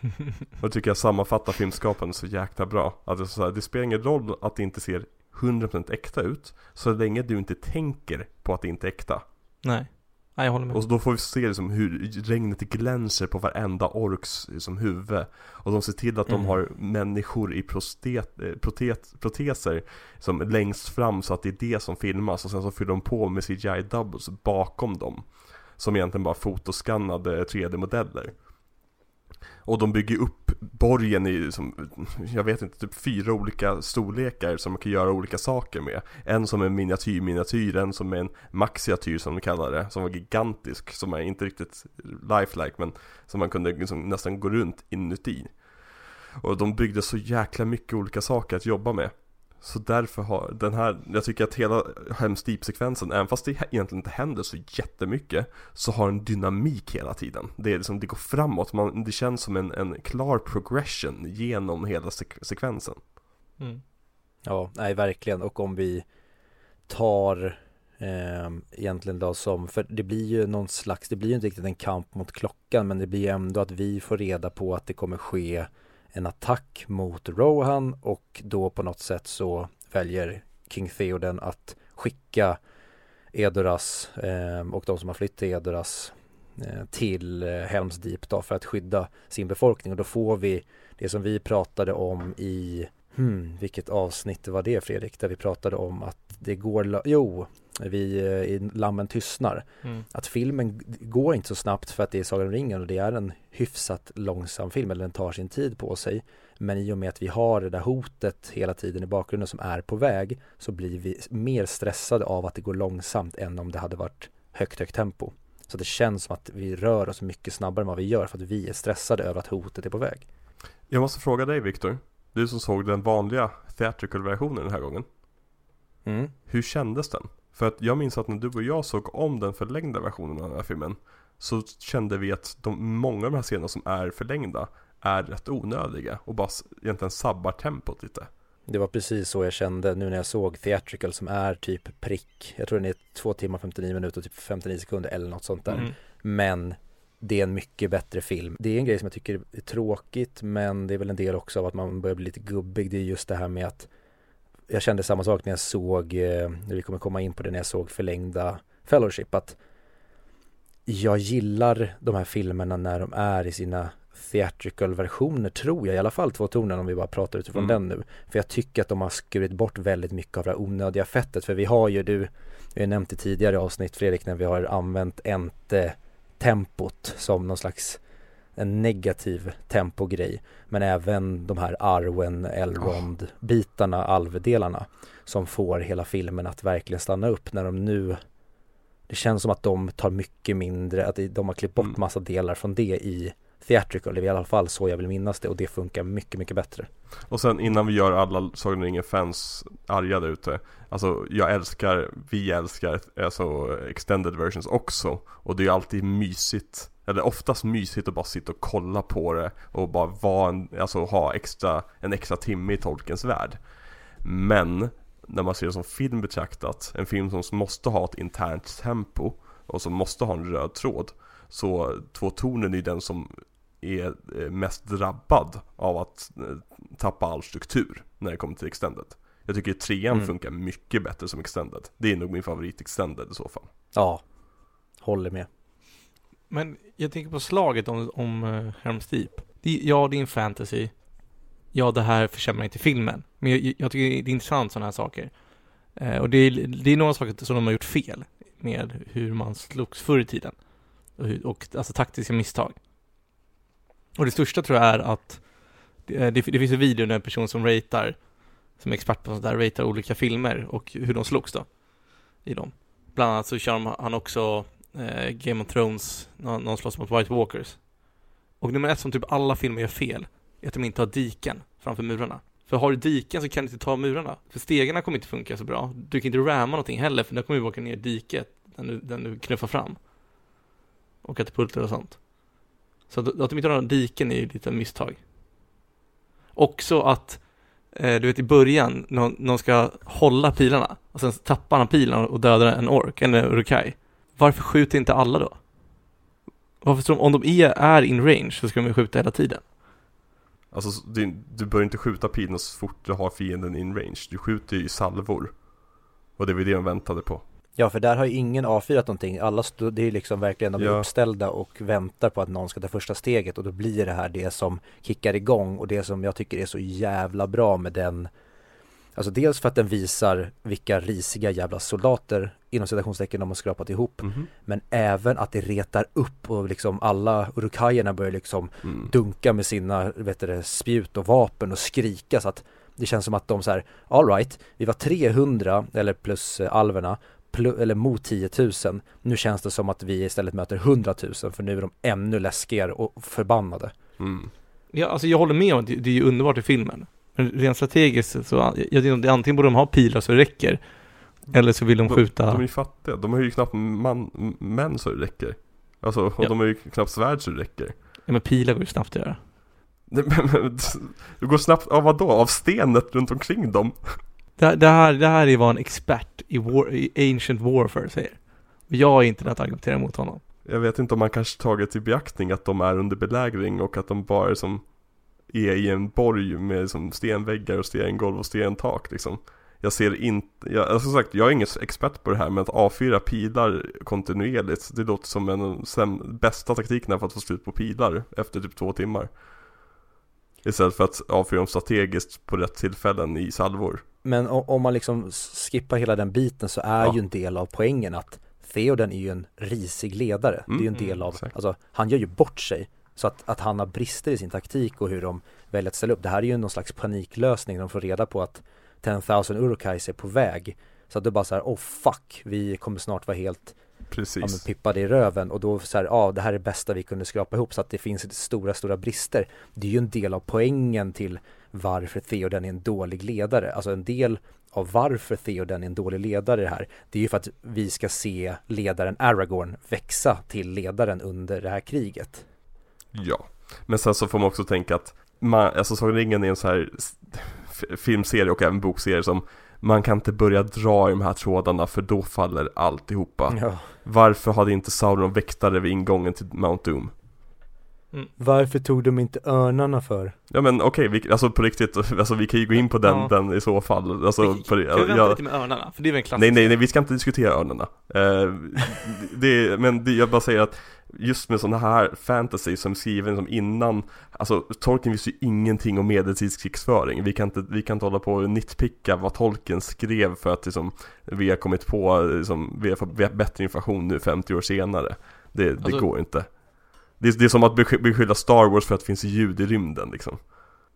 Det tycker jag sammanfattar filmskapandet så jäkla bra. Att det, så här, det spelar ingen roll att det inte ser 100% äkta ut, så länge du inte tänker på att det inte är äkta. Nej. Nej, jag håller med. Och då får vi se liksom hur regnet glänser på varenda orks liksom, huvud. Och de ser till att de Mm. har människor i prostet, eh, protet, proteser som längst fram så att det är det som filmas. Och sen så fyller de på med CGI doubles bakom dem. Som egentligen bara fotoskannade 3D-modeller. Och de bygger upp borgen i, som, jag vet inte, typ fyra olika storlekar som man kan göra olika saker med. En som är miniatyr-miniatyr, en som är en maxiatyr som de kallar det, som var gigantisk, som är inte riktigt lifelike men som man kunde liksom nästan gå runt inuti. Och de byggde så jäkla mycket olika saker att jobba med. Så därför har den här, jag tycker att hela Helms Deep-sekvensen, även fast det egentligen inte händer så jättemycket, så har en dynamik hela tiden. Det är liksom, det går framåt, man, det känns som en, en klar progression genom hela sek- sekvensen. Mm. Ja, nej verkligen och om vi tar eh, egentligen då som, för det blir ju någon slags, det blir ju inte riktigt en kamp mot klockan men det blir ju ändå att vi får reda på att det kommer ske en attack mot Rohan och då på något sätt så väljer King Theoden att skicka Edoras eh, och de som har flytt till Edoras eh, till eh, Helms Deep då för att skydda sin befolkning och då får vi det som vi pratade om i Hmm, vilket avsnitt var det Fredrik? Där vi pratade om att det går, jo, vi eh, i Lammen tystnar. Mm. Att filmen går inte så snabbt för att det är Sagan om ringen och det är en hyfsat långsam film, eller den tar sin tid på sig. Men i och med att vi har det där hotet hela tiden i bakgrunden som är på väg så blir vi mer stressade av att det går långsamt än om det hade varit högt, högt tempo. Så det känns som att vi rör oss mycket snabbare än vad vi gör för att vi är stressade över att hotet är på väg. Jag måste fråga dig Viktor, du som såg den vanliga theatrical-versionen den här gången. Mm. Hur kändes den? För att jag minns att när du och jag såg om den förlängda versionen av den här filmen Så kände vi att de, många av de här scenerna som är förlängda Är rätt onödiga och bara egentligen sabbar tempot lite Det var precis så jag kände nu när jag såg Theatrical som är typ prick. Jag tror den är 2 timmar 59 minuter och typ 59 sekunder eller något sånt där. Mm. Men det är en mycket bättre film. Det är en grej som jag tycker är tråkigt men det är väl en del också av att man börjar bli lite gubbig. Det är just det här med att jag kände samma sak när jag såg, eh, när vi kommer komma in på det, när jag såg förlängda Fellowship att jag gillar de här filmerna när de är i sina theatrical versioner tror jag i alla fall två tonen om vi bara pratar utifrån Mm. den nu. För jag tycker att de har skurit bort väldigt mycket av det här onödiga fettet för vi har ju du, vi har nämnt i tidigare avsnitt Fredrik när vi har använt ente tempot som någon slags en negativ tempogrej men även de här Arwen, Elrond bitarna, alvdelarna som får hela filmen att verkligen stanna upp när de nu det känns som att de tar mycket mindre, att de har klippt bort Mm. massa delar från det i theatrical, det är i alla fall så jag vill minnas det och det funkar mycket, mycket bättre. Och sen innan vi gör alla Sagan om ringen-fans arga där ute Alltså jag älskar, vi älskar alltså extended versions också Och det är alltid mysigt Eller oftast mysigt att bara sitta och kolla på det Och bara vara en, alltså ha extra, en extra timme i Tolkiens värld Men när man ser det som film betraktat En film som måste ha ett internt tempo Och som måste ha en röd tråd Så Två tonen är den som är eh, mest drabbad av att eh, tappa all struktur när det kommer till extended. Jag tycker trean Mm. funkar mycket bättre som extended. Det är nog min favorit extended i så fall. Ja, håller med. Men jag tänker på slaget om, om uh, Helm's Deep. Det, ja, det är en fantasy. Ja, det här försämrar inte filmen. Men jag, jag tycker det är intressant sådana här saker. Uh, och det är, det är några saker som de har gjort fel med hur man slogs förr i tiden. Och, hur, och alltså taktiska misstag. Och det största tror jag är att det, eh, det, det finns en video där en person som ratear, som är expert på sånt där, ratear olika filmer och hur de slogs då. I dem. Bland annat så kör de, han också eh, Game of Thrones, någon, någon slåss mot White Walkers. Och nummer ett som typ alla filmer gör fel, är att de inte har diken framför murarna. För har du diken så kan du inte ta murarna. För stegarna kommer inte funka så bra. Du kan inte ramma någonting heller, för den kommer ju åka ner i diket, den du, den du knuffar fram. Och katapulter och sånt. Så att, att de inte har några diken är ju lite misstag. Också att, eh, du vet i början, någon, någon ska hålla pilarna, och sen tappar han pilen och dödar en ork, en Rukai. Varför skjuter inte alla då? Varför tror de, om de är, är in range så ska de ju skjuta hela tiden. Alltså du, du bör inte skjuta pilen så fort du har fienden in range. Du skjuter ju i salvor. Och det var det de väntade på. Ja, för där har ju ingen avfyrat någonting. Alla, det är liksom verkligen, de är Ja. uppställda och väntar på att någon ska ta första steget och då blir det här det som kickar igång och det som jag tycker är så jävla bra med den Alltså dels för att den visar vilka risiga jävla soldater inom citationstecken de har skrapat ihop Mhm. men även att det retar upp och liksom alla urukajerna börjar liksom Mm. dunka med sina vet du, spjut och vapen och skrika så att det känns som att de så här, all right, vi var 300 eller plus eh, alverna plu- eller mot 10 000. Nu känns det som att vi istället möter 100 000 för nu är de ännu läskigare och förbannade. Mm. Ja, alltså jag håller med om att det, det är ju underbart i filmen. Men rent strategiskt så, jag, jag, antingen borde de ha pilar så det räcker. Eller så vill de skjuta. De är ju fattiga. De har ju knappt man, män så det räcker. Alltså, och Ja. de har ju knappt svärd så det räcker. Ja men pilar går ju snabbt att göra. Nej, men- men- Det går snabbt, av vadå? Av stenet runt omkring dem? Det, här- det, här, det här är vad en expert i, war, i ancient warfare säger. Och jag är inte den att argumentera mot honom. Jag vet inte om man kanske tagit i beaktning att de är under belägring och att de bara som är i en borg med som stenväggar och stengolv och stentak liksom. Jag ser inte, jag, alltså, som sagt jag är ingen expert på det här men att avfyra pilar kontinuerligt det låter som en de bästa taktikerna för att få slut på pilar efter typ två timmar. Istället för att avfyra dem strategiskt på rätt tillfällen i salvor. Men om man liksom skippar hela den biten så är Ja. ju en del av poängen att Theoden är ju en risig ledare. Det är ju en Mm, del av, exakt. alltså han gör ju bort sig. Så att, att han har brister i sin taktik och hur de väljer att ställa upp. Det här är ju någon slags paniklösning. De får reda på att 10,000 Urukais är på väg. Så att det bara så här, oh fuck, vi kommer snart vara helt ja, men Precis. pippade i röven och då så här, ja det här är det bästa vi kunde skrapa ihop så att det finns stora, stora brister. Det är ju en del av poängen till varför Theoden är en dålig ledare. Alltså en del av varför Theoden är en dålig ledare här, det är ju för att vi ska se ledaren Aragorn växa till ledaren under det här kriget. Ja, men sen så får man också tänka att man, alltså Sagan om ringen är en så här filmserie och även bokserie som man kan inte börja dra i de här trådarna för då faller alltihopa. Ja. Varför hade inte Sauron väktare vid ingången till Mount Doom? Varför tog de inte örnarna för? Ja men okej, vi, alltså på riktigt, alltså vi kan ju gå in på den, Ja. den i så fall. Alltså, Vi- Kan vi vänta jag, lite med örnarna? För det är väl en klassisk nej nej nej, vi ska inte diskutera örnarna. Eh, det, men det, jag bara säger att just med sådana här fantasy som är skriven som innan Alltså Tolkien visste ju ingenting om medeltidskrigsföring Vi kan inte, vi kan inte hålla på och nitpicka vad Tolkien skrev för att liksom, Vi har kommit på, liksom, vi har fått bättre information nu 50 år senare Det, det Alltså- går inte det är, det är som att besky- beskylla Star Wars för att det finns ljud i rymden liksom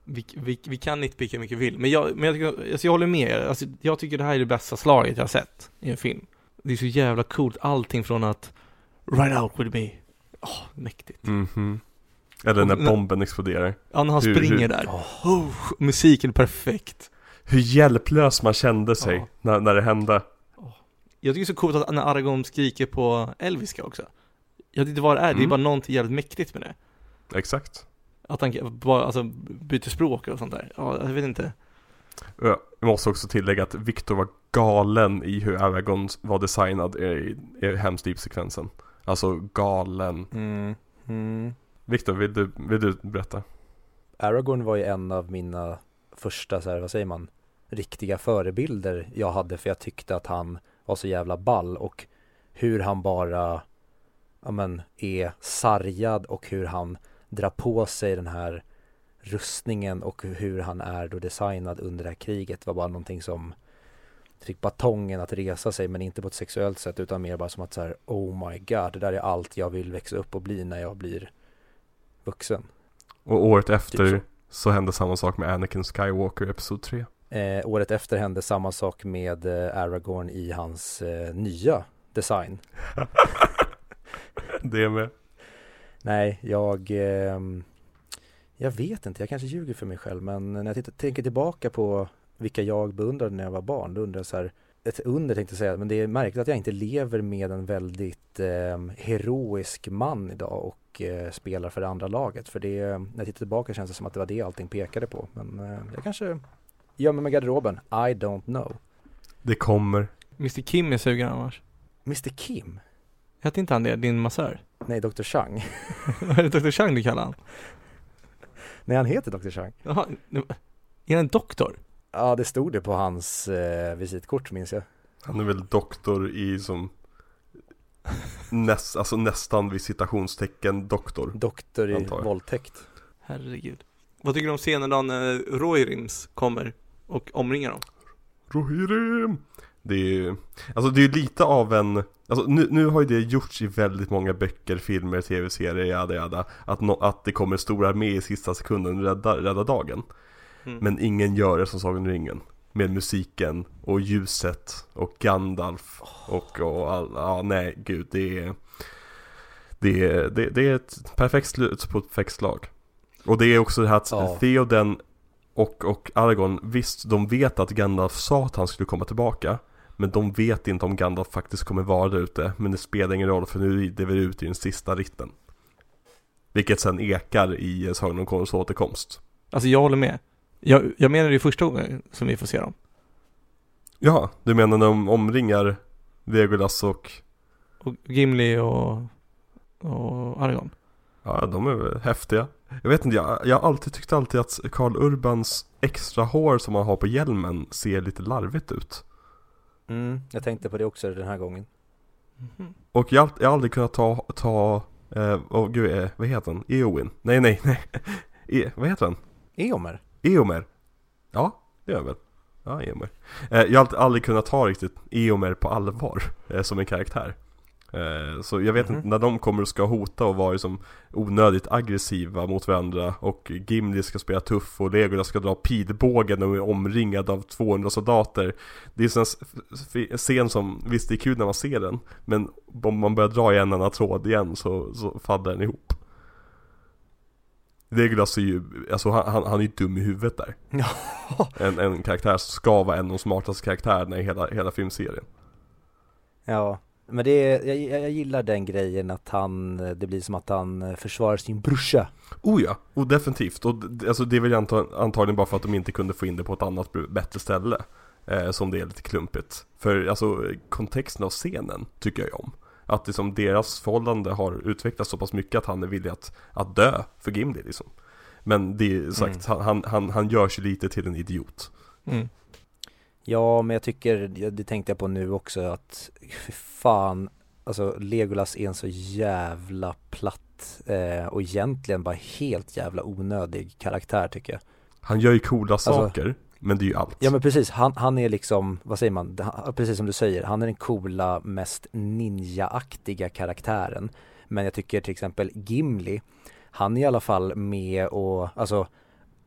Vi, vi, vi kan nitpicka hur mycket vi vill, men jag, men jag, tycker, alltså jag håller med er. Alltså, jag tycker det här är det bästa slaget jag har sett i en film. Det är så jävla coolt, allting från att Ride out with me. Åh, mäktigt. Mhm Eller när bomben exploderar Ja, när han Hur- springer hur- där. Oh, musiken är perfekt. Hur hjälplös man kände sig Ja. när, när det hände Jag tycker det är så coolt att när Aragorn skriker på elviska också. Jag vet inte vad det är, det är Mm. bara någonting jävligt mäktigt med det. Exakt Att han bara, alltså, byter språk och sånt där. Ja, jag vet inte. Jag måste också tillägga att Victor var galen i hur Aragorn var designad i, i Helm's-Deep-sekvensen Alltså galen Mm. Mm. Victor, vill du, vill du berätta? Aragorn var ju en av mina första, så här, vad säger man, riktiga förebilder jag hade för jag tyckte att han var så jävla ball och hur han bara, ja men, är sargad och hur han drar på sig den här rustningen och hur han är då designad under det här kriget var bara någonting som fick batongen att resa sig men inte på ett sexuellt sätt utan mer bara som att så här, oh my god, det där är allt jag vill växa upp och bli när jag blir vuxen. Och året efter Typ så. hände samma sak med Anakin Skywalker i Episod 3 Eh, året efter hände samma sak med eh, Aragorn i hans eh, nya design. det med. Nej, jag ehm, Jag vet inte, jag kanske ljuger för mig själv men när jag tittar, tänker tillbaka på vilka jag beundrade när jag var barn, då undrar jag så här ett under tänkte jag säga, men det är märkligt att jag inte lever med en väldigt eh, heroisk man idag och eh, spelar för det andra laget. För det, när jag tittar tillbaka känns det som att det var det allting pekade på. Men eh, jag kanske gömmer mig i garderoben. I don't know. Det kommer. Mr Kim är sugen annars. Mr Kim? Hette inte han det, din massör? Nej, Dr Chang. är det Dr Chang du kallar han? Nej, han heter Dr Chang. Jaha, är han en doktor? Ja, det stod det på hans eh, visitkort minns jag. Han är väl doktor i som näst, alltså nästan vid citationstecken doktor. Doktor i våldtäkt. Herregud. Vad tycker du om scenen då när Roirims kommer och omringar dem? Rohirrim! Det är ju, alltså det är ju lite av en, alltså nu, nu har ju det gjorts i väldigt många böcker, filmer, tv-serier, jada jada Att, no, att det kommer stor armé i sista sekunden och rädda, rädda dagen Mm. Men ingen gör det som Sagan om ringen Med musiken och ljuset och Gandalf och, och all, ja nej gud det är det är, det, det är ett perfekt slut på ett perfekt slag Och det är också det här att Ja. Theoden och, och Aragorn, visst de vet att Gandalf sa att han skulle komma tillbaka Men de vet inte om Gandalf faktiskt kommer vara där ute Men det spelar ingen roll för nu rider vi ut i den sista ritten Vilket sen ekar i Sagan om Konungens återkomst Alltså jag håller med. Jag, jag menar det är första gången som vi får se dem. Ja, du menar när de omringar Legolas och Och Gimli och, och Aragorn. Ja, de är väl häftiga Jag vet inte, jag, jag har alltid tyckt alltid att Karl Urbans extra hår som han har på hjälmen ser lite larvigt ut Mm, jag tänkte på det också den här gången. Mhm. Och jag, har- jag har aldrig kunnat ta, ta, eh, åh gud, eh, vad heter han? Eowyn? Nej, nej, nej e, Vad heter han? Eomer? Eomer? Ja, det gör han väl? Ja, Eomer eh, Jag har aldrig kunnat ta riktigt Eomer på allvar eh, som en karaktär eh, Så jag vet Mhm. inte, när de kommer och ska hota och vara liksom onödigt aggressiva mot varandra Och Gimli ska spela tuff och Legolas ska dra pilbågen och är omringad av 200 soldater Det är en scen som, visst det är kul när man ser den Men om man börjar dra i en annan tråd igen så, så faller den ihop Legolas är ju, alltså han, han, han är ju dum i huvudet där en, en karaktär som ska vara en av de smartaste karaktärerna i hela, hela filmserien Ja, men det är, jag, jag gillar den grejen att han, det blir som att han försvarar sin brorsa. Oh ja, och definitivt. Och alltså det är väl anta, antagligen bara för att de inte kunde få in det på ett annat bättre ställe. Eh, som det är lite klumpigt. För alltså kontexten av scenen tycker jag ju om. Att liksom deras förhållande har utvecklats så pass mycket att han är villig att, att dö för Gimli liksom. Men det är sagt, han, han, han, han gör sig lite till en idiot. Mm. Ja, men jag tycker, det tänkte jag på nu också att, fy fan, alltså Legolas är en så jävla platt eh, och egentligen bara helt jävla onödig karaktär tycker jag. Han gör ju coola saker, men det är ju allt. Ja men precis, han, han är liksom, vad säger man, Han- precis som du säger, han är den coola, mest ninja-aktiga karaktären. Men jag tycker till exempel Gimli, han är i alla fall med och, alltså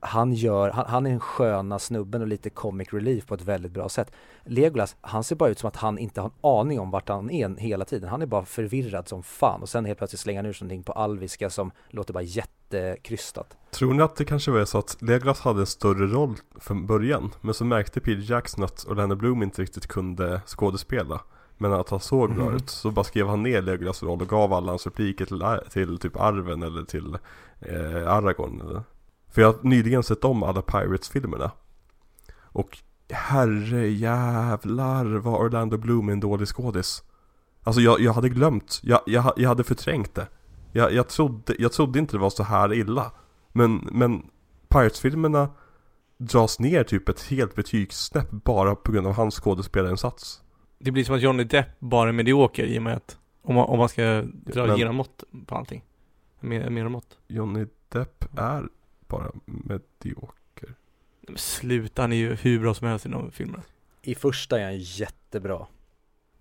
han gör, han, han är den sköna snubben och lite comic relief på ett väldigt bra sätt. Legolas, han ser bara ut som att han inte har en aning om vart han är hela tiden. Han är bara förvirrad som fan och sen helt plötsligt slänger han ur sig någonting på alviska som låter bara jättekrystat. Tror ni att det kanske var så att Legolas hade en större roll från början Men så märkte Peter Jackson att Orlando Bloom inte riktigt kunde skådespela Men att han såg bra Mhm. ut Så bara skrev han ner Legolas roll och gav alla hans repliker till, till typ Arven eller till eh, Aragorn eller. För jag har nyligen sett om alla Pirates-filmerna. Och herre jävlar vad Orlando Bloom är en dålig skådis. Alltså jag, jag hade glömt, jag, jag, jag hade förträngt det. Jag, jag, trodde, jag trodde inte det var så här illa. Men, men Pirates-filmerna dras ner typ ett helt betygssnäpp bara på grund av hans skådespelarinsats. Det blir som att Johnny Depp bara är medioker i och med att om man, om man ska dra Men- igenom mått på allting. Mer, mer mått. Johnny Depp är bara medioker Men sluta, han är ju hur bra som helst i de filmerna. I första är han jättebra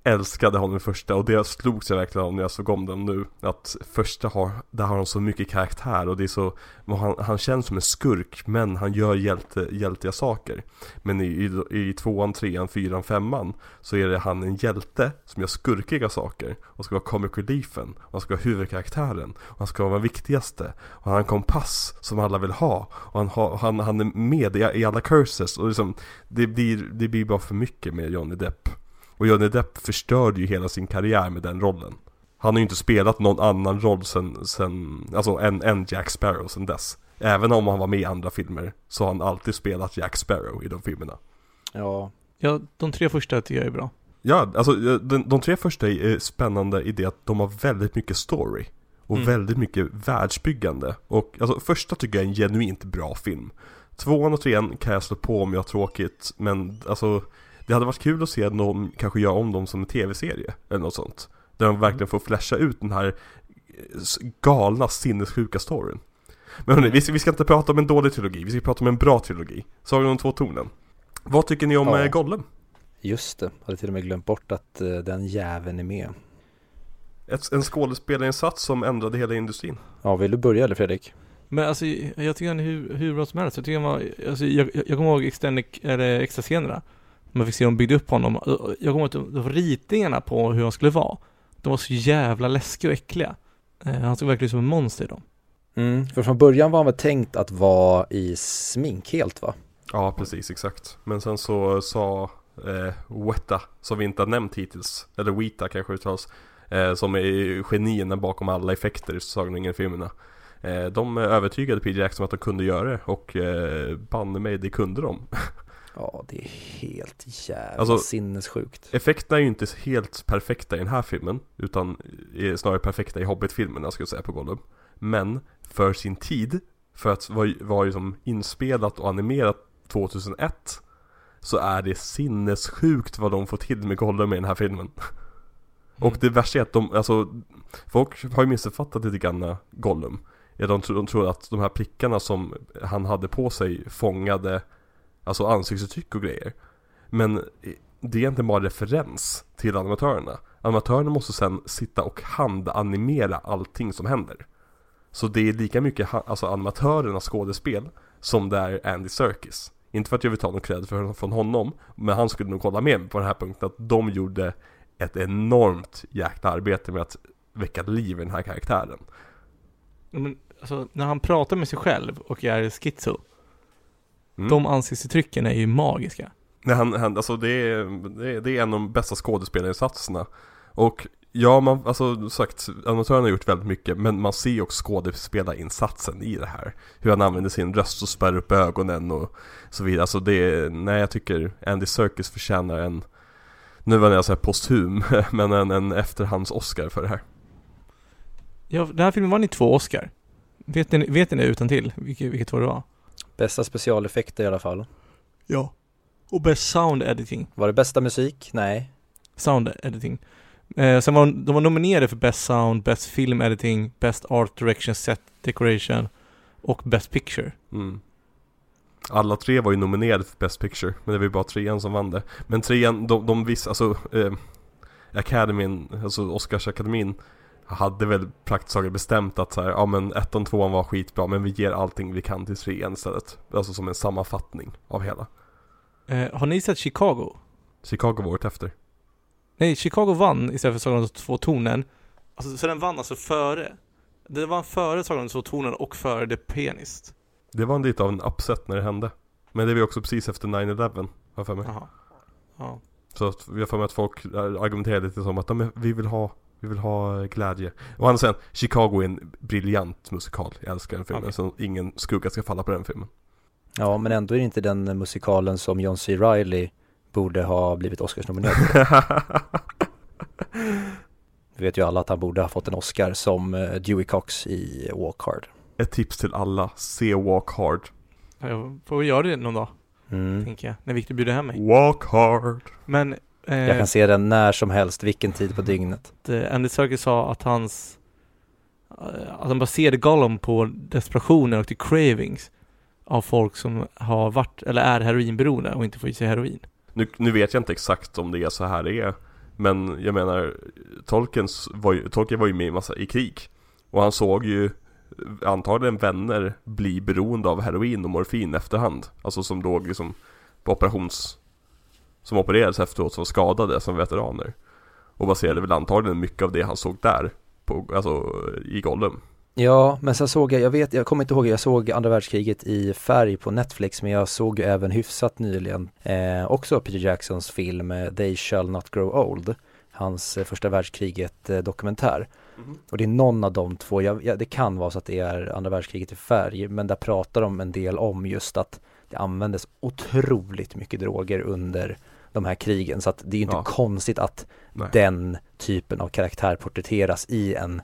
älskade honom i första och det slogs jag verkligen av när jag såg om den nu. Att första har, där har han så mycket karaktär och det är så Han, han känns som en skurk men han gör hjälte, hjältiga saker. Men i, i, i tvåan, trean, fyran, femman Så är det han en hjälte som gör skurkiga saker Och ska vara comic reliefen Och han ska vara huvudkaraktären Och han ska vara den viktigaste Och han har en kompass som alla vill ha Och han, har, han, han är med i, i alla curses och liksom det blir, det blir bara för mycket med Johnny Depp och Johnny Depp förstörde ju hela sin karriär med den rollen. Han har ju inte spelat någon annan roll sen, sen alltså än, än Jack Sparrow sen dess. Även om han var med i andra filmer så har han alltid spelat Jack Sparrow i de filmerna. Ja, Ja, de tre första tycker jag är bra. Ja, alltså de, de tre första är spännande i det att de har väldigt mycket story. Och Mm. väldigt mycket världsbyggande. Och alltså första tycker jag är en genuint bra film. Tvåan och trean kan jag slå på om jag har tråkigt Men alltså Det hade varit kul att se någon kanske göra om dem som en tv-serie Eller något sånt Där de verkligen får flasha ut den här eh, galna sinnessjuka storyn Men hörni, vi ska, vi ska inte prata om en dålig trilogi Vi ska prata om en bra trilogi Sagan om två tornen Vad tycker ni om Ja. ja. Gollum? just det. Hade till och med glömt bort att eh, den jäveln är med. Ett, en skådespelarinsats som ändrade hela industrin Ja, vill du börja eller Fredrik? Men alltså, jag tycker han är hur, hur bra som helst. Jag tycker han var, alltså, jag, jag jag kommer ihåg extended, eller extra scenerna. Man fick se hur de byggde upp honom. Jag kommer ihåg att ritningarna på hur han skulle vara. De var så jävla läskiga och äckliga. Eh, Han såg verkligen ut som en monster i dem. Mm, för från början var han väl tänkt att vara i smink helt va? Ja, precis, exakt. Men sen så sa eh, Weta, som vi inte har nämnt hittills, eller Weta kanske uttalas, eh, som är genierna bakom alla effekter i Sagan om ringen-filmerna. Eh, de övertygade Peter Jackson att de kunde göra det och eh, banne mig, det kunde de. Ja, det är helt jävla Alltså- sinnessjukt. Effekterna är ju inte helt perfekta i den här filmen, utan är snarare perfekta i Hobbit-filmerna skulle jag säga på Gollum. Men för sin tid, för att vara var ju som inspelat och animerat 2001 Så är det sinnessjukt vad de får till med Gollum i den här filmen Och det värsta är att de, alltså Folk har ju missuppfattat lite grann Gollum ja, de, de tror att de här prickarna som han hade på sig fångade Alltså ansiktsuttryck och grejer. Men det är egentligen bara referens till animatörerna. Animatörerna måste sen sitta och handanimera allting som händer. Så det är lika mycket alltså animatörernas skådespel Som det är Andy Serkis. Inte för att jag vill ta någon cred för, från honom Men han skulle nog hålla med mig på den här punkten att de gjorde Ett enormt jäkla arbete med att väcka liv i den här karaktären. Men, alltså, när han pratar med sig själv och är schizo, mm. de ansiktsuttrycken är ju magiska. Nej, han, han, alltså det är, det, är, en av de bästa skådespelarinsatserna Och ja, man, alltså sagt, animatörerna har gjort väldigt mycket Men man ser ju också skådespelarinsatsen i det här Hur han använder sin röst och spärrar upp ögonen och så vidare Alltså det, nej jag tycker Andy Serkis förtjänar en Nu var jag säga posthum, men en, en efterhands-Oscar för det här Ja, den här filmen vann ju två Oscar. Vet ni, vet ni det utan till vilket, vilket var det var? Bästa specialeffekter i alla fall. Ja. Och Best Sound Editing. Var det bästa musik? Nej. Sound Editing. Eh, sen var de, de var nominerade för Best Sound, Best Film Editing, Best Art Direction Set Decoration och Best Picture. mm. Alla tre var ju nominerade för Best Picture, men det var ju bara trean som vann det Men trean, de, de visste, alltså eh, Academyn, alltså Oscarsakademin hade väl praktiskt taget bestämt att så här, ja men ettan, tvåan var skitbra men vi ger allting vi kan till trean istället Alltså som en sammanfattning av hela Eh, har ni sett Chicago? Chicago var året efter Nej, Chicago vann istället för Sagan om två tornen. Alltså, så den vann alltså före. Den vann före Sagan om två tornen och före The Pianist. Det var en lite av en upset när det hände Men det var ju också precis efter 9-11, har jag för mig Jaha. Ja. Så har för mig att folk eh, argumenterar lite som att de, vi vill ha vi vill ha glädje. Och andra sidan, Chicago är en briljant musikal. Jag älskar den filmen. Okej. Så ingen skugga ska falla på den filmen. Ja, men ändå är det inte den musikalen som John C. Reilly borde ha blivit Oscarsnominerad. Vi vet ju alla att han borde ha fått en Oscar som eh, Dewey Cox i Walk Hard. Ett tips till alla. Se Walk Hard. Jag får väl göra det någon dag, Mm. tänker jag. När Victor bjuder hem mig. Walk Hard. Men Jag kan se den när som helst, vilken tid på dygnet. eh, Andy Serkis sa att hans eh, att han baserade Gollum på desperationer och till cravings av folk som har varit eller är heroinberoende och inte får i sig heroin. Nu, nu vet jag inte exakt om det är så här det är. Men jag menar, Tolkiens var ju, Tolkien var ju med i massa i krig. Och han såg ju antagligen vänner bli beroende av heroin och morfin efterhand. Alltså som låg liksom på operations... Som opererades efteråt som skadade som veteraner. Och baserade väl antagligen mycket av det han såg där, på, alltså i Gollum. Ja, men sen såg jag, jag vet, jag kommer inte ihåg, jag såg andra världskriget i färg på Netflix men jag såg ju även hyfsat nyligen eh, också Peter Jacksons film eh, They shall not grow old hans eh, första världskriget eh, dokumentär Mhm. och det är någon av de två, jag, jag, det kan vara så att det är andra världskriget i färg men där pratar de en del om just att det användes otroligt mycket droger under de här krigen så att det är ju inte Ja. konstigt att Nej. den typen av karaktär porträtteras i en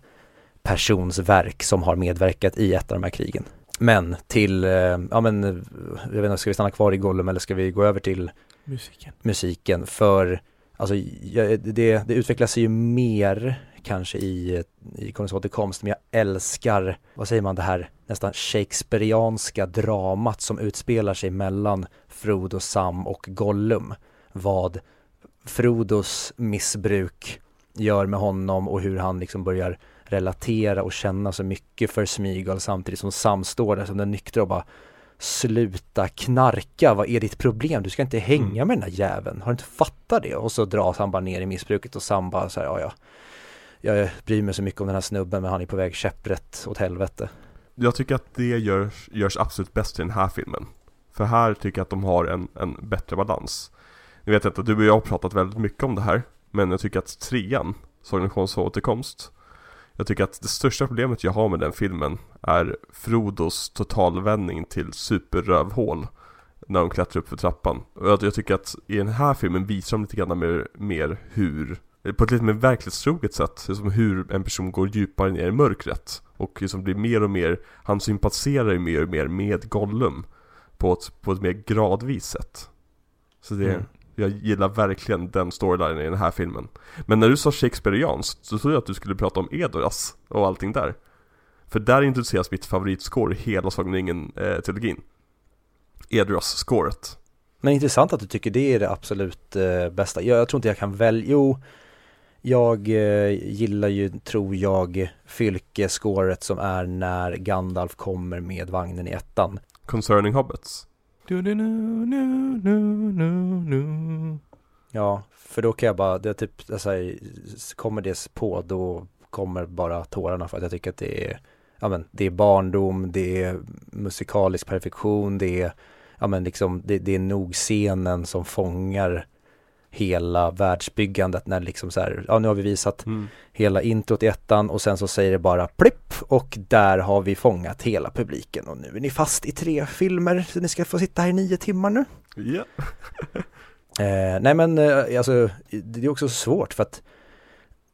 persons verk som har medverkat i ett av de här krigen. Men till, eh, ja men, eh, jag vet inte, ska vi stanna kvar i Gollum eller ska vi gå över till Musiken. musiken? För, alltså, jag, det, det utvecklas sig ju mer kanske i, i Konungens återkomst, men jag älskar, vad säger man, det här nästan shakespearianska dramat som utspelar sig mellan Frodo, Sam och Gollum. Vad Frodos missbruk gör med honom och hur han liksom börjar relatera och känna så mycket för Smygal samtidigt som Sam står där som den nyktra och bara Sluta knarka, vad är ditt problem? Du ska inte hänga Mm. med den här jäveln, har du inte fattat det? Och så dras han bara ner i missbruket och Sam bara så här, ja ja Jag bryr mig så mycket om den här snubben men han är på väg käpprätt åt helvete Jag tycker att det görs, görs absolut bäst i den här filmen. För här tycker jag att de har en, en bättre balans. Jag vet inte, du och jag har pratat väldigt mycket om det här. Men jag tycker att trean, Sorgenssons återkomst. Jag tycker att det största problemet jag har med den filmen är Frodos totalvändning till superrövhål. När de klättrar upp för trappan. Och jag, jag tycker att i den här filmen visar de lite grann mer, mer hur på ett lite mer verklighetstroget sätt, liksom hur en person går djupare ner i mörkret och liksom blir mer och mer, han sympatiserar ju mer och mer med Gollum på ett, på ett mer gradvis sätt. Så det, Mm jag gillar verkligen den storylinen i den här filmen. Men när du sa Shakespeareanskt så trodde jag att du skulle prata om Edoras och allting där. För där introduceras mitt favoritscore i hela Sagan ringen-trilogin. Edoras-scoret. Men intressant att du tycker det är det absolut eh, bästa. Jag, jag tror inte jag kan välja, jo Jag eh, gillar ju, tror jag, Fylke-scoret som är när Gandalf kommer med vagnen i ettan. Concerning Hobbits. Du, du, nu, nu, nu, nu, nu. Ja, för då kan jag bara, det är typ, alltså, kommer det på då kommer bara tårarna för att jag tycker att det är, ja men det är barndom, det är musikalisk perfektion, det är, ja men liksom, det, det är nog scenen som fångar hela världsbyggandet när liksom så här, ja nu har vi visat Mm. hela introt i ettan och sen så säger det bara plipp och där har vi fångat hela publiken och nu är ni fast i tre filmer så ni ska få sitta här i nio timmar nu. Ja. Eh, nej men eh, alltså det är också svårt för att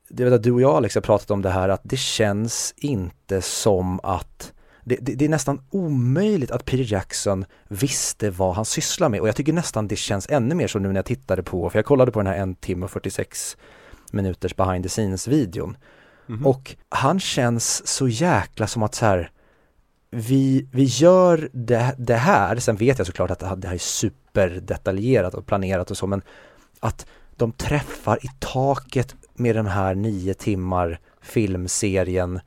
det väl att du och jag Alex har pratat om det här att det känns inte som att det, det, det är nästan omöjligt att Peter Jackson visste vad han sysslar med och jag tycker nästan det känns ännu mer så nu när jag tittade på, för jag kollade på den här en timme och 46 minuters behind the scenes videon Mhm. och han känns så jäkla som att så här vi, vi gör det, det här, sen vet jag såklart att det här det här är superdetaljerat och planerat och så men att de träffar i taket med den här nio timmar filmserien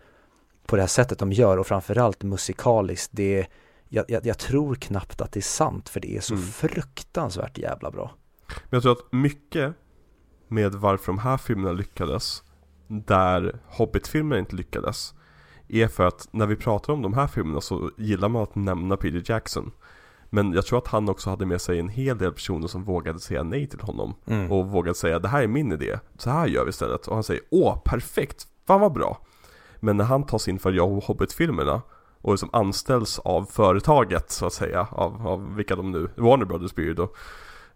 på det här sättet de gör och framförallt musikaliskt det jag, jag, jag tror knappt att det är sant för det är så Mm. fruktansvärt jävla bra. Men jag tror att mycket med varför de här filmerna lyckades, där Hobbit-filmerna inte lyckades, är för att när vi pratar om de här filmerna så gillar man att nämna Peter Jackson. Men jag tror att han också hade med sig en hel del personer som vågade säga nej till honom. Mm. Och vågade säga det här är min idé, så här gör vi istället. Och han säger åh perfekt, fan vad bra. Men när han tas in för att göra Hobbit-filmerna och liksom anställs av företaget så att säga, av, av vilka de nu, Warner Brothers blir då.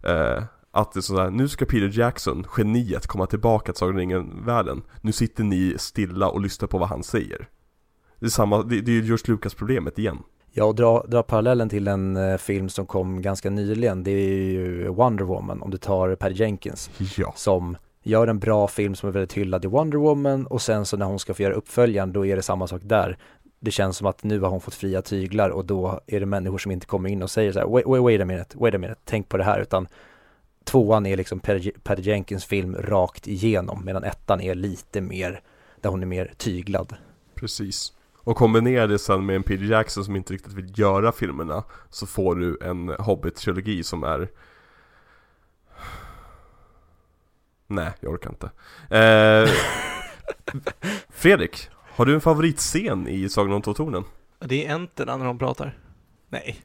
Eh, att det är sådär, nu ska Peter Jackson, geniet, komma tillbaka till Sagan ringen-världen. Nu sitter ni stilla och lyssnar på vad han säger. Det är samma, det, det är ju George Lucas problemet igen. Ja, och dra, dra parallellen till en eh, film som kom ganska nyligen, det är ju Wonder Woman om du tar Patty Jenkins Ja. som gör en bra film som är väldigt hyllad i Wonder Woman och sen så när hon ska få göra uppföljaren då är det samma sak där. Det känns som att nu har hon fått fria tyglar och då är det människor som inte kommer in och säger så här wait, wait, wait a minute, wait a minute, tänk på det här utan tvåan är liksom Patty per Jenkins film rakt igenom medan ettan är lite mer där hon är mer tyglad. Precis. Och kombinera det sen med en Peter Jackson som inte riktigt vill göra filmerna Så får du en Hobbit-trilogi som är Nej, jag orkar inte eh, Fredrik, har du en favoritscen i Sagan om Två Det är Enterna när de pratar. Nej,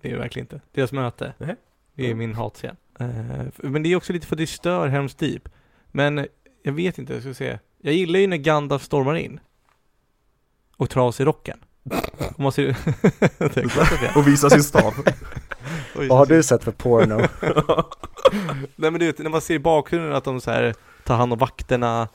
det är det verkligen inte. Deras möte. Nej. Det är min hatscen. Eh, men det är också lite för att det stör Helms Deep. Men jag vet inte, jag ska se. Jag gillar ju när Gandalf stormar in. Och tar av sig rocken. Det är. Och visar sin stav Vad har du sett för porno? Nej men du vet, när man ser i bakgrunden att de så här tar hand om vakterna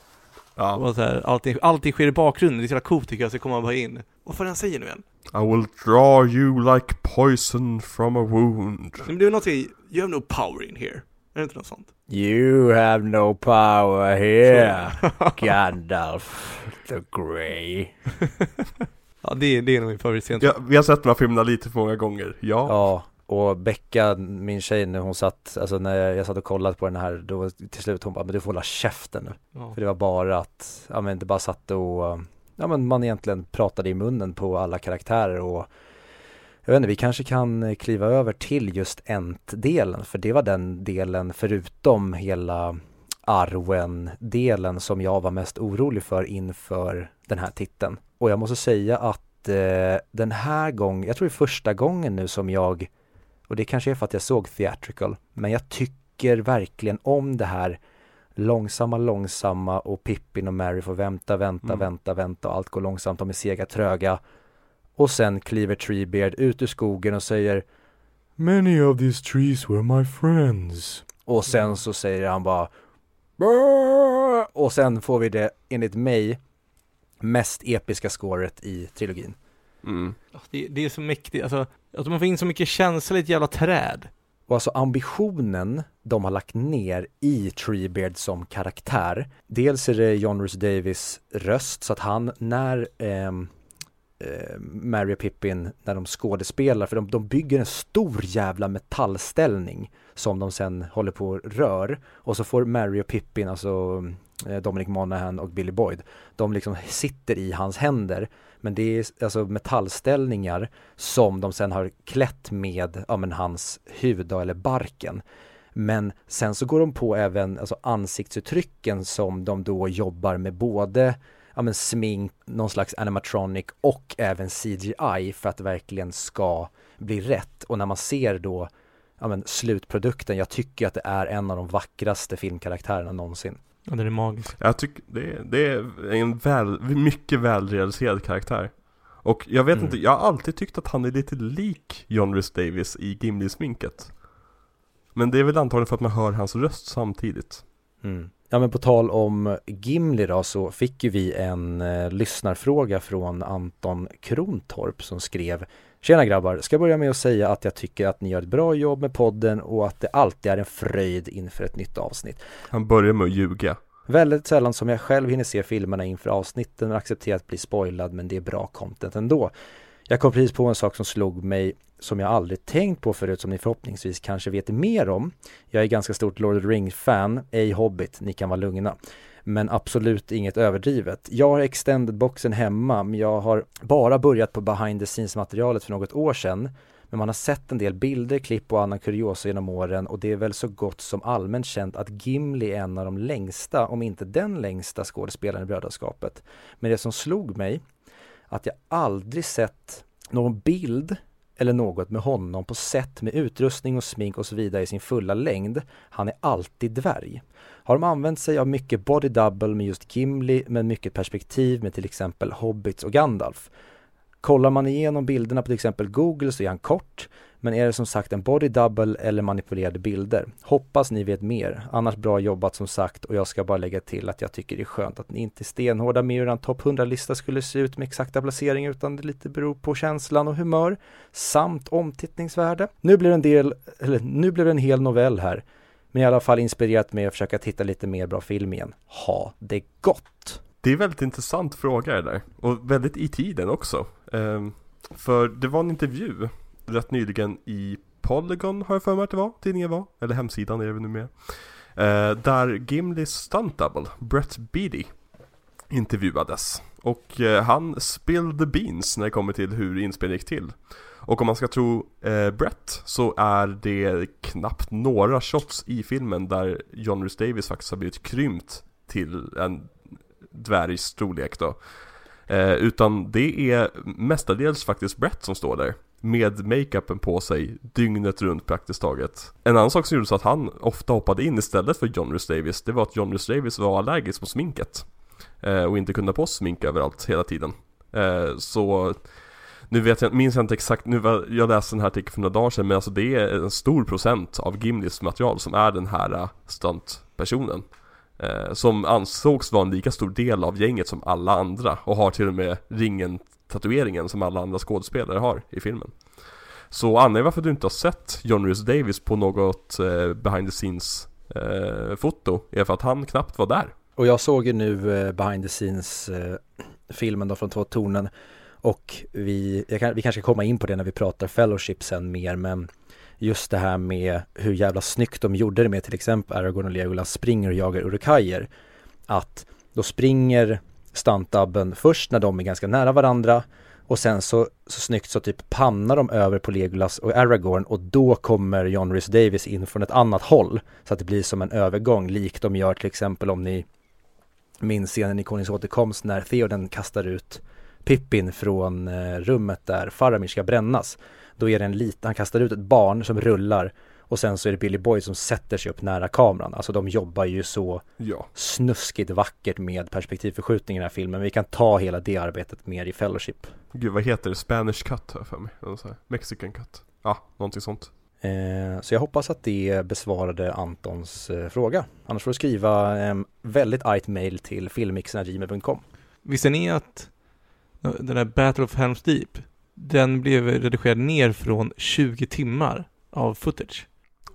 Ja, och så här, allting, allting sker i bakgrunden, det är så jävla coolt tycker jag, så kommer man bara in. Vad får han säger nu igen? I will draw you like poison from a wound Nej, men det är något i, you have no power in here. Är det inte något sånt? You have no power here, Gandalf the Grey. Ja, det, är- det är nog min favoritscen. ja, Vi har sett de här filmerna lite för många gånger, ja, Ja, och Becka, min tjej när hon satt, alltså när jag satt och kollat på den här, då till slut hon bara, men du får hålla käften nu. Ja. För det var bara att, ja men det bara satt och, ja men man egentligen pratade i munnen på alla karaktärer och jag vet inte, vi kanske kan kliva över till just Ent-delen, för det var den delen förutom hela Arwen-delen som jag var mest orolig för inför den här titeln. Och jag måste säga att eh, den här gången, jag tror det är första gången nu som jag, och det kanske är för att jag såg theatrical, men jag tycker verkligen om det här långsamma, långsamma och Pippin och Mary får vänta, vänta, Mm. vänta, vänta och allt går långsamt, de är sega, tröga. Och sen kliver Treebeard ut ur skogen och säger Many of these trees were my friends. Och sen så säger han bara "Brr!" Och sen får vi det, enligt mig, mest episka scoret i trilogin. mm. Det, det är så mäktigt, alltså, att man får in så mycket känsla i ett jävla träd. Och alltså ambitionen de har lagt ner i Treebeard som karaktär. Dels är det John Rhys Davis röst så att han när eh, Eh, Mary och Pippin, när de skådespelar, för de, de bygger en stor jävla metallställning som de sen håller på och rör. Och så får Mary och Pippin, alltså eh, Dominic Monaghan och Billy Boyd, de liksom sitter i hans händer. Men det är alltså metallställningar som de sen har klätt med, ja men hans hud då, eller barken. Men sen så går de på även alltså ansiktsuttrycken som de då jobbar med både ja men smink, någon slags animatronic och även CGI för att det verkligen ska bli rätt. Och när man ser då ja men slutprodukten, jag tycker att det är en av de vackraste filmkaraktärerna någonsin. Ja, den är magisk. Jag tycker det, det är en väl, mycket välrealiserad karaktär Och jag vet Mm. inte, jag har alltid tyckt att han är lite lik John Rhys Davis i Gimli-sminket Men det är väl antagligen för att man hör hans röst samtidigt Mm. Ja men på tal om Gimli då så fick ju vi en eh, lyssnarfråga från Anton Krontorp som skrev Tjena grabbar, ska börja med att säga att jag tycker att ni gör ett bra jobb med podden och att det alltid är en fröjd inför ett nytt avsnitt. Han börjar med att ljuga Väldigt sällan som jag själv hinner se filmerna inför avsnitten och accepterar att bli spoilad men det är bra content ändå. Jag kom precis på en sak som slog mig som jag aldrig tänkt på förut som ni förhoppningsvis kanske vet mer om. Jag är ganska stort Lord of the Rings-fan, ej Hobbit, ni kan vara lugna. Men absolut inget överdrivet. Jag har extended-boxen hemma, men jag har bara börjat på behind the scenes-materialet för något år sedan. Men man har sett en del bilder, klipp och annan kuriosa genom åren och det är väl så gott som allmänt känt att Gimli är en av de längsta, om inte den längsta skådespelaren i Brödraskapet. Men det som slog mig, att jag aldrig sett någon bild eller något med honom på sätt med utrustning och smink och så vidare i sin fulla längd. Han är alltid dvärg. Har de använt sig av mycket body double med just Gimli men mycket perspektiv med till exempel Hobbits och Gandalf. Kollar man igenom bilderna på till exempel Google så är han kort, men är det som sagt en body double eller manipulerade bilder? Hoppas ni vet mer, annars bra jobbat som sagt och jag ska bara lägga till att jag tycker det är skönt att ni inte är stenhårda med hur en topp 100-lista skulle se ut med exakta placeringar utan det lite beror på känslan och humör samt omtittningsvärde. Nu blir det en del, eller nu blev det en hel novell här, men i alla fall inspirerat mig att försöka titta lite mer bra film igen. Ha det gott! Det är väldigt intressant fråga det där Och väldigt i tiden också Um... För det var en intervju rätt nyligen i Polygon har jag för mig att det var, tidningen var, eller hemsidan är det nu mer. Eh, där Gimlis stunt double, Brett Beatty, intervjuades. Och eh, han spilled the beans när det kommer till hur inspelningen gick till. Och om man ska tro eh, Brett så är det knappt några shots i filmen där John Rhys Davis faktiskt har blivit krympt till en dvärgs storlek då. Eh, utan det är mestadels faktiskt Brett som står där med makeupen på sig dygnet runt praktiskt taget. En annan sak som gjorde så att han ofta hoppade in istället för John Rhys Davis, det var att John Rhys Davis var allergisk mot sminket. Eh, och inte kunde ha på smink överallt hela tiden. Eh, så nu vet jag, minns jag inte exakt, nu var, jag läste den här artikeln för några dagar sedan men alltså det är en stor procent av Gimlis material som är den här stuntpersonen. Eh, som ansågs vara en lika stor del av gänget som alla andra och har till och med ringen tatueringen som alla andra skådespelare har i filmen. Så anledningen varför du inte har sett John Rhys Davis på något eh, behind the scenes eh, foto är för att han knappt var där. Och jag såg ju nu eh, behind the scenes eh, filmen då från Två tornen och vi, kan, vi kanske kommer in på det när vi pratar Fellowship sen mer men just det här med hur jävla snyggt de gjorde det med till exempel Aragorn och Legolas springer och jagar Urukajer. Att då springer stuntdubben först när de är ganska nära varandra och sen så, så snyggt så typ pannar de över på Legolas och Aragorn och då kommer John Rhys Davis in från ett annat håll. Så att det blir som en övergång, likt de gör till exempel om ni minns scenen i Konungens återkomst när Theoden kastar ut Pippin från eh, rummet där Faramir ska brännas. Då är det en liten, han kastar ut ett barn som rullar och sen så är det Billy Boy som sätter sig upp nära kameran. Alltså de jobbar ju så ja. snuskigt vackert med perspektivförskjutning i den här filmen. Vi kan ta hela det arbetet mer i Fellowship. Gud vad heter det? Spanish cut har för mig. Mexican cut. Ja, någonting sånt. Eh, så jag hoppas att det besvarade Antons eh, fråga. Annars får du skriva eh, väldigt argt mail till filmmixnagmail.com. Visste ni att den där Battle of Helms Deep, den blev redigerad ner från 20 timmar av footage.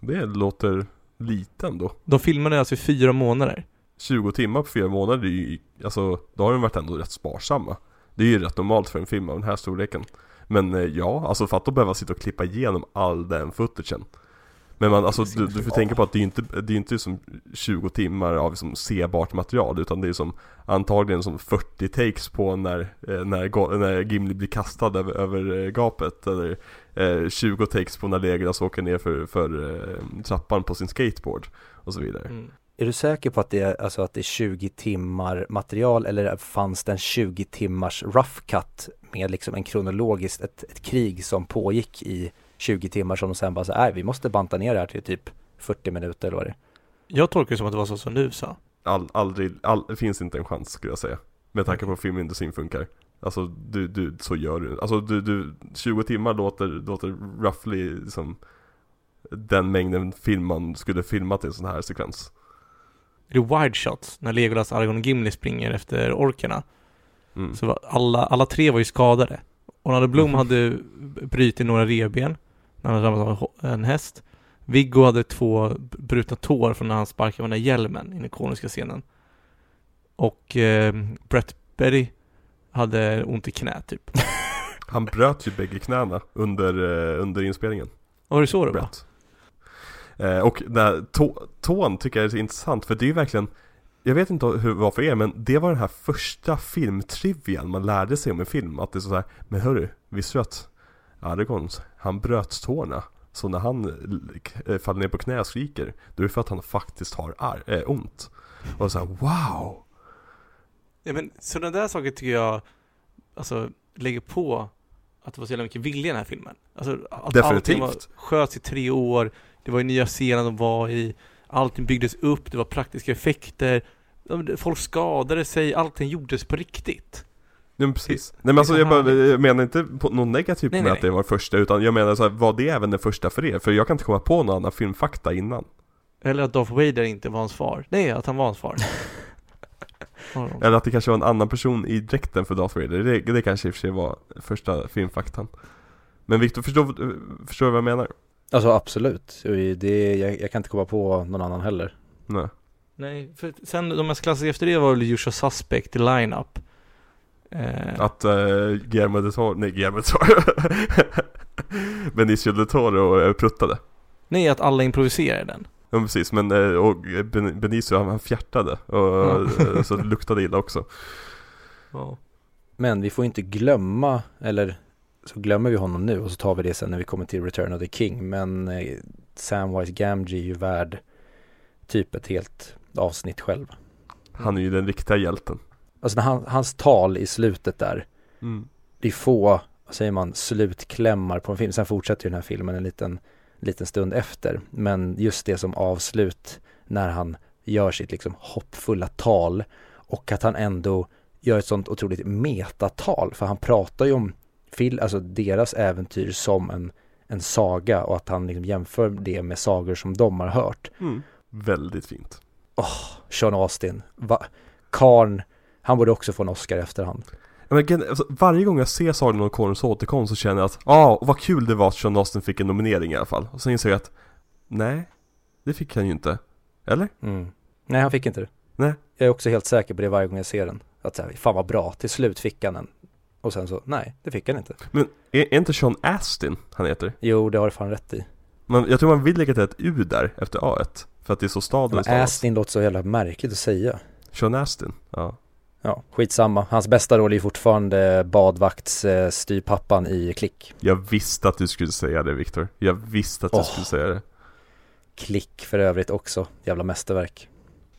Det låter lite ändå. De filmade alltså i fyra månader. 20 timmar på fyra månader är ju, alltså då har de varit ändå rätt sparsamma. Det är ju rätt normalt för en film av den här storleken. Men eh, ja, alltså för att då behöva sitta och klippa igenom all den footagen. Men man, alltså du, du får tänka på att det är inte, det är inte som 20 timmar av liksom sebart material utan det är som antagligen som 40 takes på när, eh, när, när Gimli blir kastad över, över eh, gapet eller eh, 20 takes på när Legolas åker ner för, för eh, trappan på sin skateboard och så vidare. Mm. Är du säker på att det är, alltså att det är 20 timmar material eller fanns det en 20 timmars rough cut med liksom en kronologiskt, ett, ett krig som pågick i 20 timmar som de sen bara så nej vi måste banta ner det här till typ 40 minuter eller vad det är. Jag tolkar det som att det var så som du sa. All, aldrig, all, det finns inte en chans skulle jag säga. Med tanke på hur filmindustrin funkar. Alltså du, du, så gör du. Alltså du, du 20 timmar låter, låter roughly liksom den mängden film man skulle filmat i en sån här sekvens. Det är wide shots när Legolas, Aragorn och Gimli springer efter orkerna. Mm. Så alla, alla tre var ju skadade. Och när Blom mm. hade brutit några revben när han ramlat av en häst. Viggo hade två brutna tår från när han sparkade med den där hjälmen i den ikoniska scenen. Och eh, Brett Berry hade ont i knät typ. Han bröt ju bägge knäna under, eh, under inspelningen. Var det så det var? Eh, och den tå, tån tycker jag är så intressant för det är ju verkligen Jag vet inte hur, vad för er men det var den här första filmtrivian man lärde sig om en film Att det är så här, men hörru, visste du att Aragorn, han bröt tårna. Så när han eh, faller ner på knä och skriker Då är det för att han faktiskt har ar- äh, ont. Och så här, wow! Ja men sådana där saker tycker jag Alltså lägger på Att det var så jävla mycket vilja i den här filmen. Alltså att Definitivt var, sköts i tre år Det var i Nya Zeeland de var i Allting byggdes upp, det var praktiska effekter Folk skadade sig, allting gjordes på riktigt Nej men precis. Nej men alltså jag, bara, jag menar inte på något negativt nej, med nej. att det var första utan jag menar så här, var det även den första för er? För jag kan inte komma på någon annan filmfakta innan. Eller att Darth Vader inte var hans far. Nej, att han var hans far. Eller att det kanske var en annan person i dräkten för Darth Vader. Det, det kanske i och för sig var första filmfaktan. Men Viktor, förstår, förstår du vad jag menar? Alltså absolut. Det, jag, jag kan inte komma på någon annan heller. Nej. Nej, för sen de mest klassiska efter det var väl Usual Suspect i Line-Up. Eh. Att uh, Guillermo del Toro, nej Guillermo del Toro Benicio del Toro eh, pruttade. Nej, att alla improviserar den. Ja precis, men eh, och Ben- Benicio han, han fjärtade och eh, så det luktade illa också. Ja. Men vi får inte glömma, eller så glömmer vi honom nu och så tar vi det sen när vi kommer till Return of the King. Men eh, Samwise Gamgee är ju värd typ ett helt avsnitt själv. Han är ju den riktiga hjälten. Alltså när han, hans tal i slutet där, Mm. det är få, vad säger man, slutklämmar på en film. Sen fortsätter ju den här filmen en liten, liten stund efter. Men just det som avslut när han gör sitt liksom hoppfulla tal och att han ändå gör ett sånt otroligt metatal. För han pratar ju om fil, alltså deras äventyr som en, en saga och att han liksom jämför det med sagor som de har hört. Mm. Väldigt fint. Sean Austin, va, Karn, han borde också få en Oscar i efterhand. Men, alltså, varje gång jag ser Sagan om Konungens återkomst så känner jag att Ja, och vad kul det var att Sean Austin fick en nominering i alla fall. Och sen inser jag att Nej, det fick han ju inte. Eller? Mm. Nej, han fick inte det. Nej. Jag är också helt säker på det varje gång jag ser den. Att här, fan vad bra, till slut fick han den. Och sen så, nej, det fick han inte. Men är, är inte Sean Astin han heter? Jo, det har du fan rätt i. Man, jag tror man vill lägga till ett U där efter A1 För att det är så staden Men. Astin låter så jävla märkligt att säga. Sean Astin, ja. Ja, skitsamma. Hans bästa roll är fortfarande badvaktsstyrpappan i Klick. Jag visste att du skulle säga det Viktor. Jag visste att du Åh. skulle säga det. Klick för övrigt också, jävla mästerverk.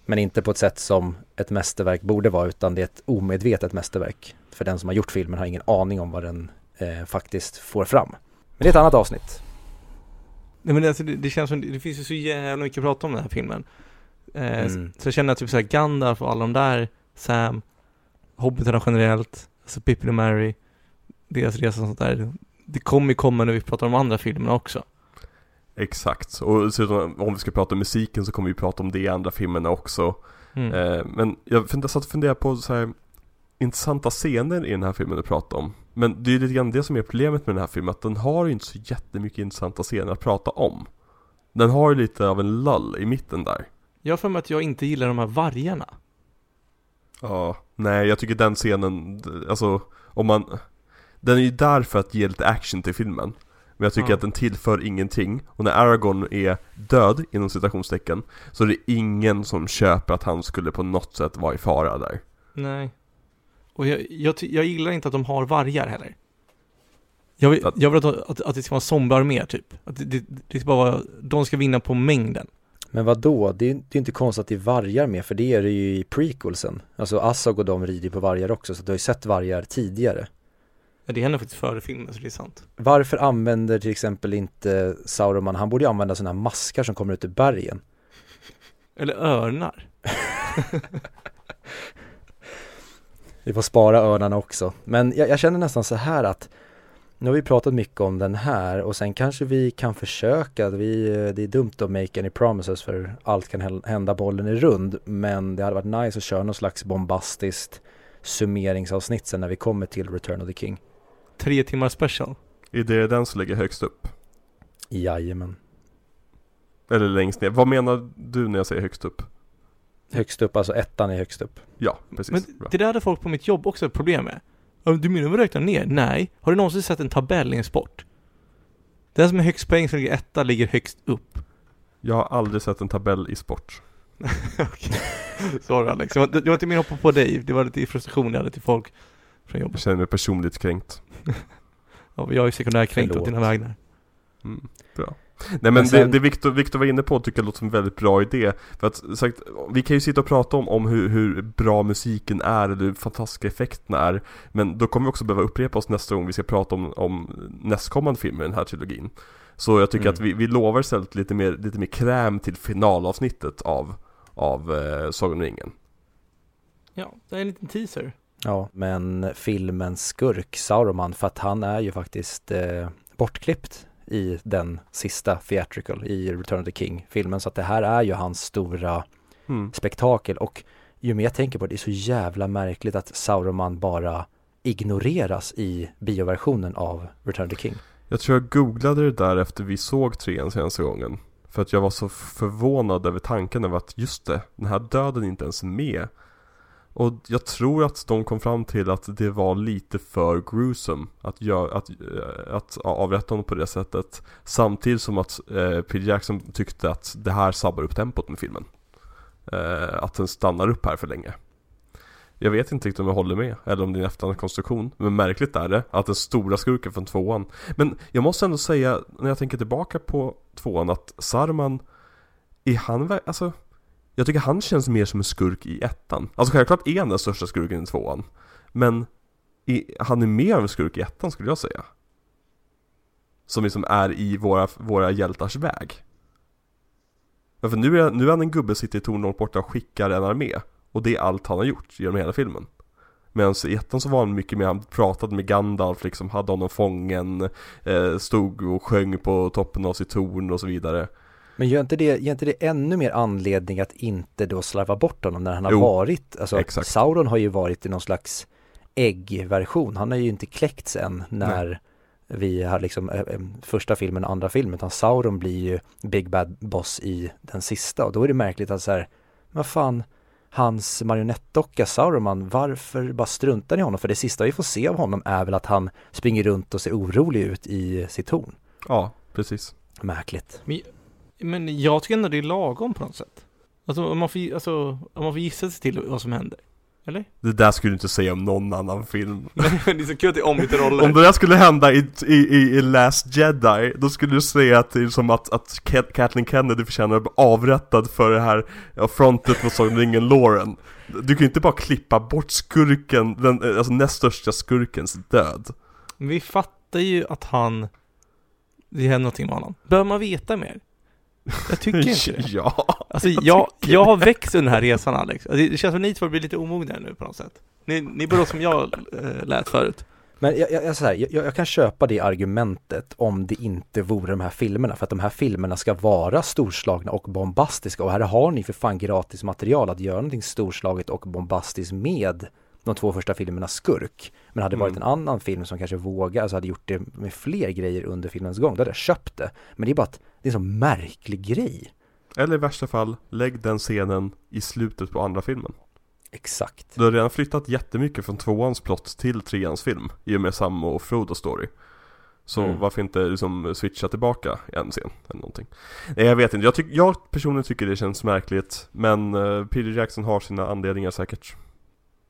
Men inte på ett sätt som ett mästerverk borde vara, utan det är ett omedvetet mästerverk. För den som har gjort filmen har ingen aning om vad den eh, faktiskt får fram. Men det är ett annat avsnitt. Nej men det, alltså, det, det känns som, det finns ju så jävla mycket att prata om den här filmen. Eh, Mm. Så jag känner att typ såhär Gandalf och alla de där, Sam, Hobbitarna generellt, alltså Pippi och Mary, deras resa och sånt där. Det kommer ju komma när vi pratar om andra filmerna också. Exakt. Och dessutom, om vi ska prata om musiken så kommer vi prata om det i andra filmerna också. Mm. Eh, men jag satt och funderade på så här intressanta scener i den här filmen att prata om. Men det är ju lite grann det som är problemet med den här filmen, att den har ju inte så jättemycket intressanta scener att prata om. Den har ju lite av en lull i mitten där. Jag har för mig att jag inte gillar de här vargarna. Ja, nej jag tycker den scenen, alltså om man Den är ju där för att ge lite action till filmen Men jag tycker Ja. att den tillför ingenting Och när Aragorn är död, inom citationstecken Så är det ingen som köper att han skulle på något sätt vara i fara där Nej. Och jag, jag, jag gillar inte att de har vargar heller. Jag vill, Att- jag vill att, att, att det ska vara en zombiearmé typ. Att det, det, det ska bara vara, de ska vinna på mängden. Men vad då? Det är det är inte konstigt att det är vargar med, för det är det ju i prequelsen. Alltså Assog och de rider på vargar också, så du har ju sett vargar tidigare. Ja, det händer faktiskt före filmen så det är sant. Varför använder till exempel inte Sauron, han borde ju använda sådana här maskar som kommer ut ur bergen. Eller örnar. Vi får spara örnarna också. Men jag, jag känner nästan så här att nu har vi pratat mycket om den här och sen kanske vi kan försöka, vi, det är dumt att make any promises för allt kan hända, bollen är rund. Men det hade varit nice att köra någon slags bombastiskt summeringsavsnitt sen när vi kommer till Return of the King. Tre timmar special. Är det den som ligger högst upp? Jajamän. Eller längst ner? Vad menar du när jag säger högst upp? Högst upp, alltså ettan är högst upp. Ja, precis. Men det där hade folk på mitt jobb också ett problem med. Du menar att räkna ner? Nej. Har du någonsin sett en tabell i en sport? Den som är högst poäng som ligger etta ligger högst upp. Jag har aldrig sett en tabell i sport Okej. Sorry Alex. Det var, inte min hoppa på dig. Det var lite frustration jag hade till folk från Jag jobbet. känner mig personligt kränkt Ja, jag är sekundärkränkt åt dina vägnar. Mm, bra. Nej men, Men sen- det, det Victor, Victor var inne på tycker jag låter som en väldigt bra idé. För att sagt, vi kan ju sitta och prata om, om hur, hur bra musiken är eller hur fantastiska effekterna är. Men då kommer vi också behöva upprepa oss nästa gång vi ska prata om, om nästkommande filmer i den här trilogin. Så jag tycker Mm. att vi, vi lovar istället lite mer, lite mer kräm till finalavsnittet av, av eh, Sagan om ringen. Ja, det är en liten teaser. Ja, men filmens skurk Sauroman, för att han är ju faktiskt eh, bortklippt i den sista theatrical i Return of the King-filmen. Så att det här är ju hans stora mm. spektakel och ju mer jag tänker på det, det är så jävla märkligt att Sauroman bara ignoreras i bioversionen av Return of the King. Jag tror jag googlade det där efter vi såg trean senaste gången För att jag var så förvånad över tanken över att just det, den här döden är inte ens med och jag tror att de kom fram till att det var lite för gruesome att, gör, att, eh, att avrätta honom på det sättet. Samtidigt som att eh, Peter Jackson tyckte att det här sabbar upp tempot med filmen. Eh, Att den stannar upp här för länge. Jag vet inte riktigt om jag håller med, eller om det är en efterhandskonstruktion Men märkligt är det, att den stora skurken från tvåan. Men jag måste ändå säga, när jag tänker tillbaka på tvåan, att Sarman Är han alltså jag tycker han känns mer som en skurk i ettan. Alltså självklart är han den största skurken i tvåan. Men i, han är mer av en skurk i ettan skulle jag säga. Som liksom är i våra, våra hjältars väg. Ja, för nu är, nu är han en gubbe som sitter i torn långt borta och skickar en armé. Och det är allt han har gjort genom hela filmen. Medan i ettan så var han mycket mer, han pratade med Gandalf liksom, hade honom fången, eh, stod och sjöng på toppen av sitt torn och så vidare. Men gör inte, det, gör inte det ännu mer anledning att inte då slarva bort honom när han har Jo, varit, alltså exakt. Sauron har ju varit i någon slags äggversion, han har ju inte kläckts än när vi har liksom eh, första filmen och andra filmen, utan Sauron blir ju Big Bad Boss i den sista och då är det märkligt att så här, vad fan, hans marionettdocka Sauron, varför bara struntar ni i honom? För det sista vi får se av honom är väl att han springer runt och ser orolig ut i sitt torn. Ja, precis. Märkligt. Men jag tycker ändå det är lagom på något sätt. Alltså om man får, alltså, om man får gissa sig till vad som händer. Eller? Det där skulle du inte säga om någon annan film. Men det är så kul att det är ombytta roller. Om det där skulle hända i, i, i, Last Jedi, då skulle du säga att det är som att, att Kat- Kathleen Kennedy förtjänar att bli avrättad för det här affrontet mot Sagan ringen Lauren. Du kan ju inte bara klippa bort skurken, den alltså näst största skurkens död. Men vi fattar ju att han... Det händer någonting med honom. Bör man veta mer? Jag tycker inte det. ja. Alltså jag, jag har växt under den här resan Alex. Alltså, det känns som ni två blir lite omognare nu på något sätt. Ni, ni börjar som jag äh, lät förut. Men jag, jag, jag, här, jag, jag kan köpa det argumentet om det inte vore de här filmerna, för att de här filmerna ska vara storslagna och bombastiska och här har ni för fan gratis material att göra någonting storslaget och bombastiskt med de två första filmernas skurk. Men hade det varit Mm. en annan film som kanske vågade, alltså hade gjort det med fler grejer under filmens gång, då hade jag köpt det. Men det är bara att det är en sån märklig grej. Eller i värsta fall, lägg den scenen i slutet på andra filmen. Exakt. Du har redan flyttat jättemycket från tvåans plott till treans film i och med Sam och Frodo story. Så Mm. varför inte liksom switcha tillbaka en scen eller någonting? Nej jag vet inte, jag, tyck, jag personligen tycker det känns märkligt Men uh, Peter Jackson har sina anledningar säkert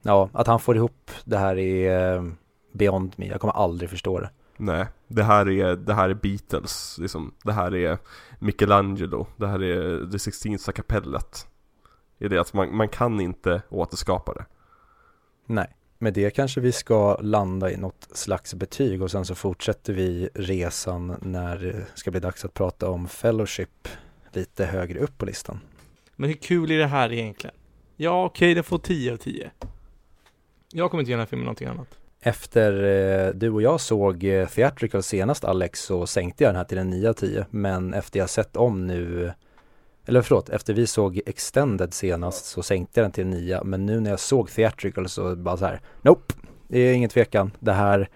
Ja, att han får ihop det här är eh, beyond me, jag kommer aldrig förstå det. Nej, det här är, det här är Beatles liksom. Det här är Michelangelo Det här är det Sixtinska kapellet Det är det att man, man kan inte återskapa det Nej, med det kanske vi ska landa i något slags betyg och sen så fortsätter vi resan när det ska bli dags att prata om Fellowship lite högre upp på listan. Men hur kul är det här egentligen? Ja, okej, den får 10 av 10. Jag kommer inte ge den här filmen någonting annat. Efter eh, du och jag såg eh, Theatrical senast Alex så sänkte jag den här till en 9 av 10 men efter jag sett om nu eller förlåt, efter vi såg Extended senast så sänkte jag den till en 9 men nu när jag såg Theatrical så bara så här Nope, det är ingen tvekan. Det här,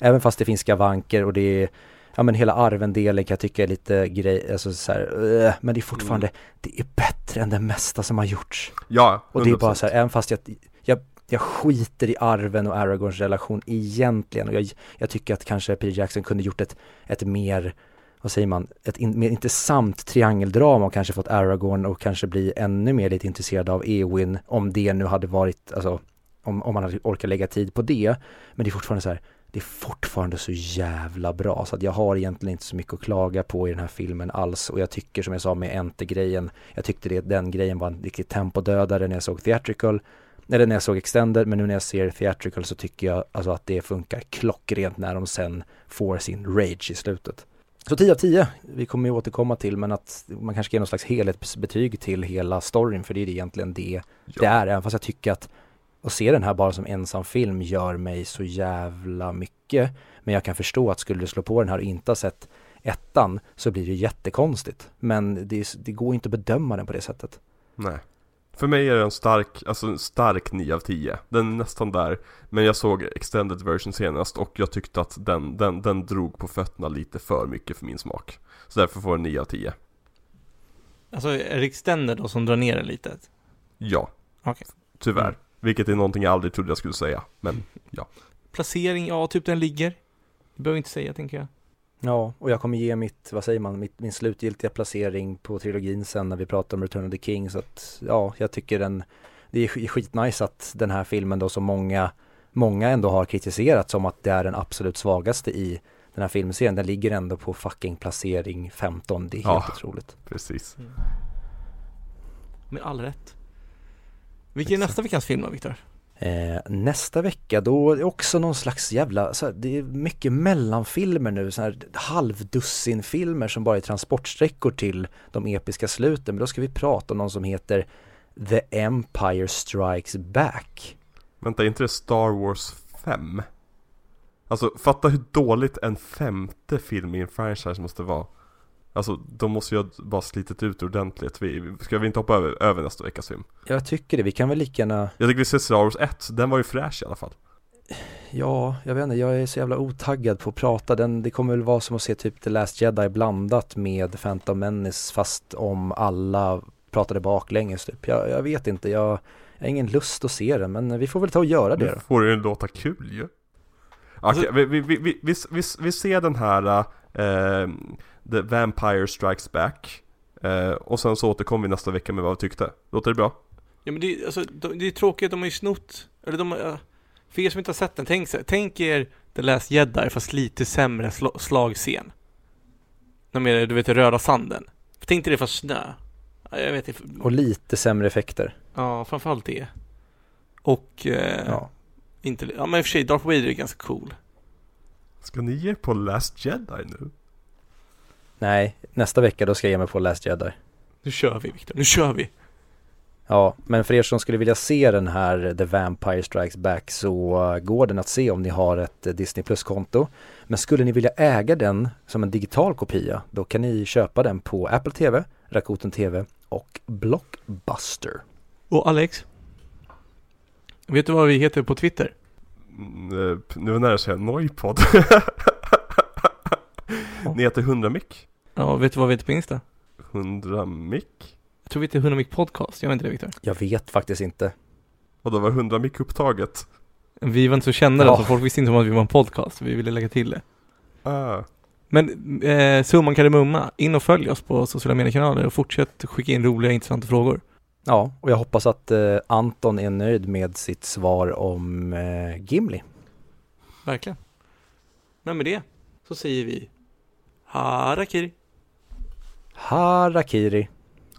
även fast det finns skavanker och det är Ja men hela arvendelen kan jag tycka är lite grej, alltså så här, äh, men det är fortfarande, det är bättre än det mesta som har gjorts. Ja, Och det är bara 100%. så här, även fast jag, jag, jag skiter i Arven och Aragorns relation egentligen och jag, jag tycker att kanske Peter Jackson kunde gjort ett, ett mer, vad säger man, ett in, mer intressant triangeldrama och kanske fått Aragorn och kanske bli ännu mer lite intresserad av Eowyn om det nu hade varit, alltså om, om man hade orkat lägga tid på det. Men det är fortfarande så här, det är fortfarande så jävla bra så att jag har egentligen inte så mycket att klaga på i den här filmen alls och jag tycker som jag sa med Ente-grejen, jag tyckte det, den grejen var en riktig tempodödare när jag såg Theatrical eller när jag såg Extended, men nu när jag ser Theatrical så tycker jag alltså att det funkar klockrent när de sen får sin rage i slutet. Så 10 av 10, vi kommer ju återkomma till, men att man kanske ska ge någon slags helhetsbetyg till hela storyn, för det är egentligen det det är, även fast jag tycker att att se den här bara som ensam film gör mig så jävla mycket. Men jag kan förstå att skulle du slå på den här och inte ha sett ettan så blir det jättekonstigt. Men det, det går inte att bedöma den på det sättet. Nej. För mig är det en stark, alltså en stark 9 av 10. Den är nästan där. Men jag såg extended version senast och jag tyckte att den, den, den drog på fötterna lite för mycket för min smak. Så därför får den 9 av 10. Alltså är det Extender då som drar ner det lite? Ja. Okej. Tyvärr. Mm. Vilket är någonting jag aldrig trodde jag skulle säga. Men Placering, ja typ den ligger. Det behöver inte säga tänker jag. Ja, och jag kommer ge mitt, vad säger man, mitt, min slutgiltiga placering på trilogin sen när vi pratar om Return of the King. Så att, ja, jag tycker den, det är sk- skitnice att den här filmen då som många, många ändå har kritiserat som att det är den absolut svagaste i den här filmserien. Den ligger ändå på fucking placering 15. Det är helt Ja. otroligt. precis. Med all rätt. Vilken är nästa veckans film då Viktor? Eh, nästa vecka då är det också någon slags jävla, så här, det är mycket mellanfilmer nu, så här halvdussin filmer som bara är transportsträckor till de episka sluten. Men då ska vi prata om någon som heter The Empire Strikes Back. Vänta, är inte det Star Wars 5? Alltså fatta hur dåligt en femte film i en franchise måste vara. Alltså de måste ju bara slitit ut ordentligt. Vi, ska vi inte hoppa över, över nästa veckas film? Jag tycker det, vi kan väl lika gärna, Jag tycker vi ser Star Wars 1, den var ju fräsch i alla fall. ja, jag vet inte, jag är så jävla otaggad på att prata. Den, det kommer väl vara som att se typ The Last Jedi blandat med Phantom Menace fast om alla pratade baklänges typ. Jag, jag vet inte, jag, jag har ingen lust att se den men vi får väl ta och göra det Nu får det ju låta kul ju. Okej, Alltså- vi, vi, vi, vi, vi, vi, vi ser den här eh, The Vampire Strikes Back. Eh, och sen så återkommer vi nästa vecka med vad vi tyckte. Låter det bra? Ja men det, alltså, de, det är tråkigt, de har ju snott, eller de har, ja, för er som inte har sett den, tänk, tänk er The Last Jedi fast lite sämre sl slagscen. När med, du vet, röda sanden. Tänk dig det fast snö. Ja, Jag vet inte. Och lite sämre effekter. Ja, framförallt det. Och, eh, Ja. inte, ja men i och för sig, Darth Vader är ganska cool. Ska ni ge på Last Jedi nu? Nej, nästa vecka då ska jag ge mig på Last Jedi. Nu kör vi Viktor, nu kör vi! Ja, men för er som skulle vilja se den här The Vampire Strikes Back så uh, går den att se om ni har ett uh, Disney Plus-konto. Men skulle ni vilja äga den som en digital kopia, då kan ni köpa den på Apple TV, Rakuten TV och Blockbuster. Och Alex? Vet du vad vi heter på Twitter? Mm, eh, Nu är det nära att säga Noipod. Ni heter 100 mick? Ja, vet du vad vi heter på Insta? 100 mick? Jag tror vi heter 100 Mic Podcast, gör vi inte det Viktor? Jag vet faktiskt inte. Och då var 100 mick upptaget? Vi var inte så kända Ja. så folk visste inte om att vi var en podcast, vi ville lägga till det. Ah, Men eh, summan kardemumma, in och följ oss på sociala mediekanaler och fortsätt skicka in roliga intressanta frågor. Ja, och jag hoppas att uh, Anton är nöjd med sitt svar om uh, Gimli. Verkligen. Men med det så säger vi Harakiri. Harakiri.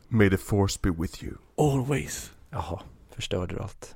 May the force be with you. Always. Jaha, förstörde du allt.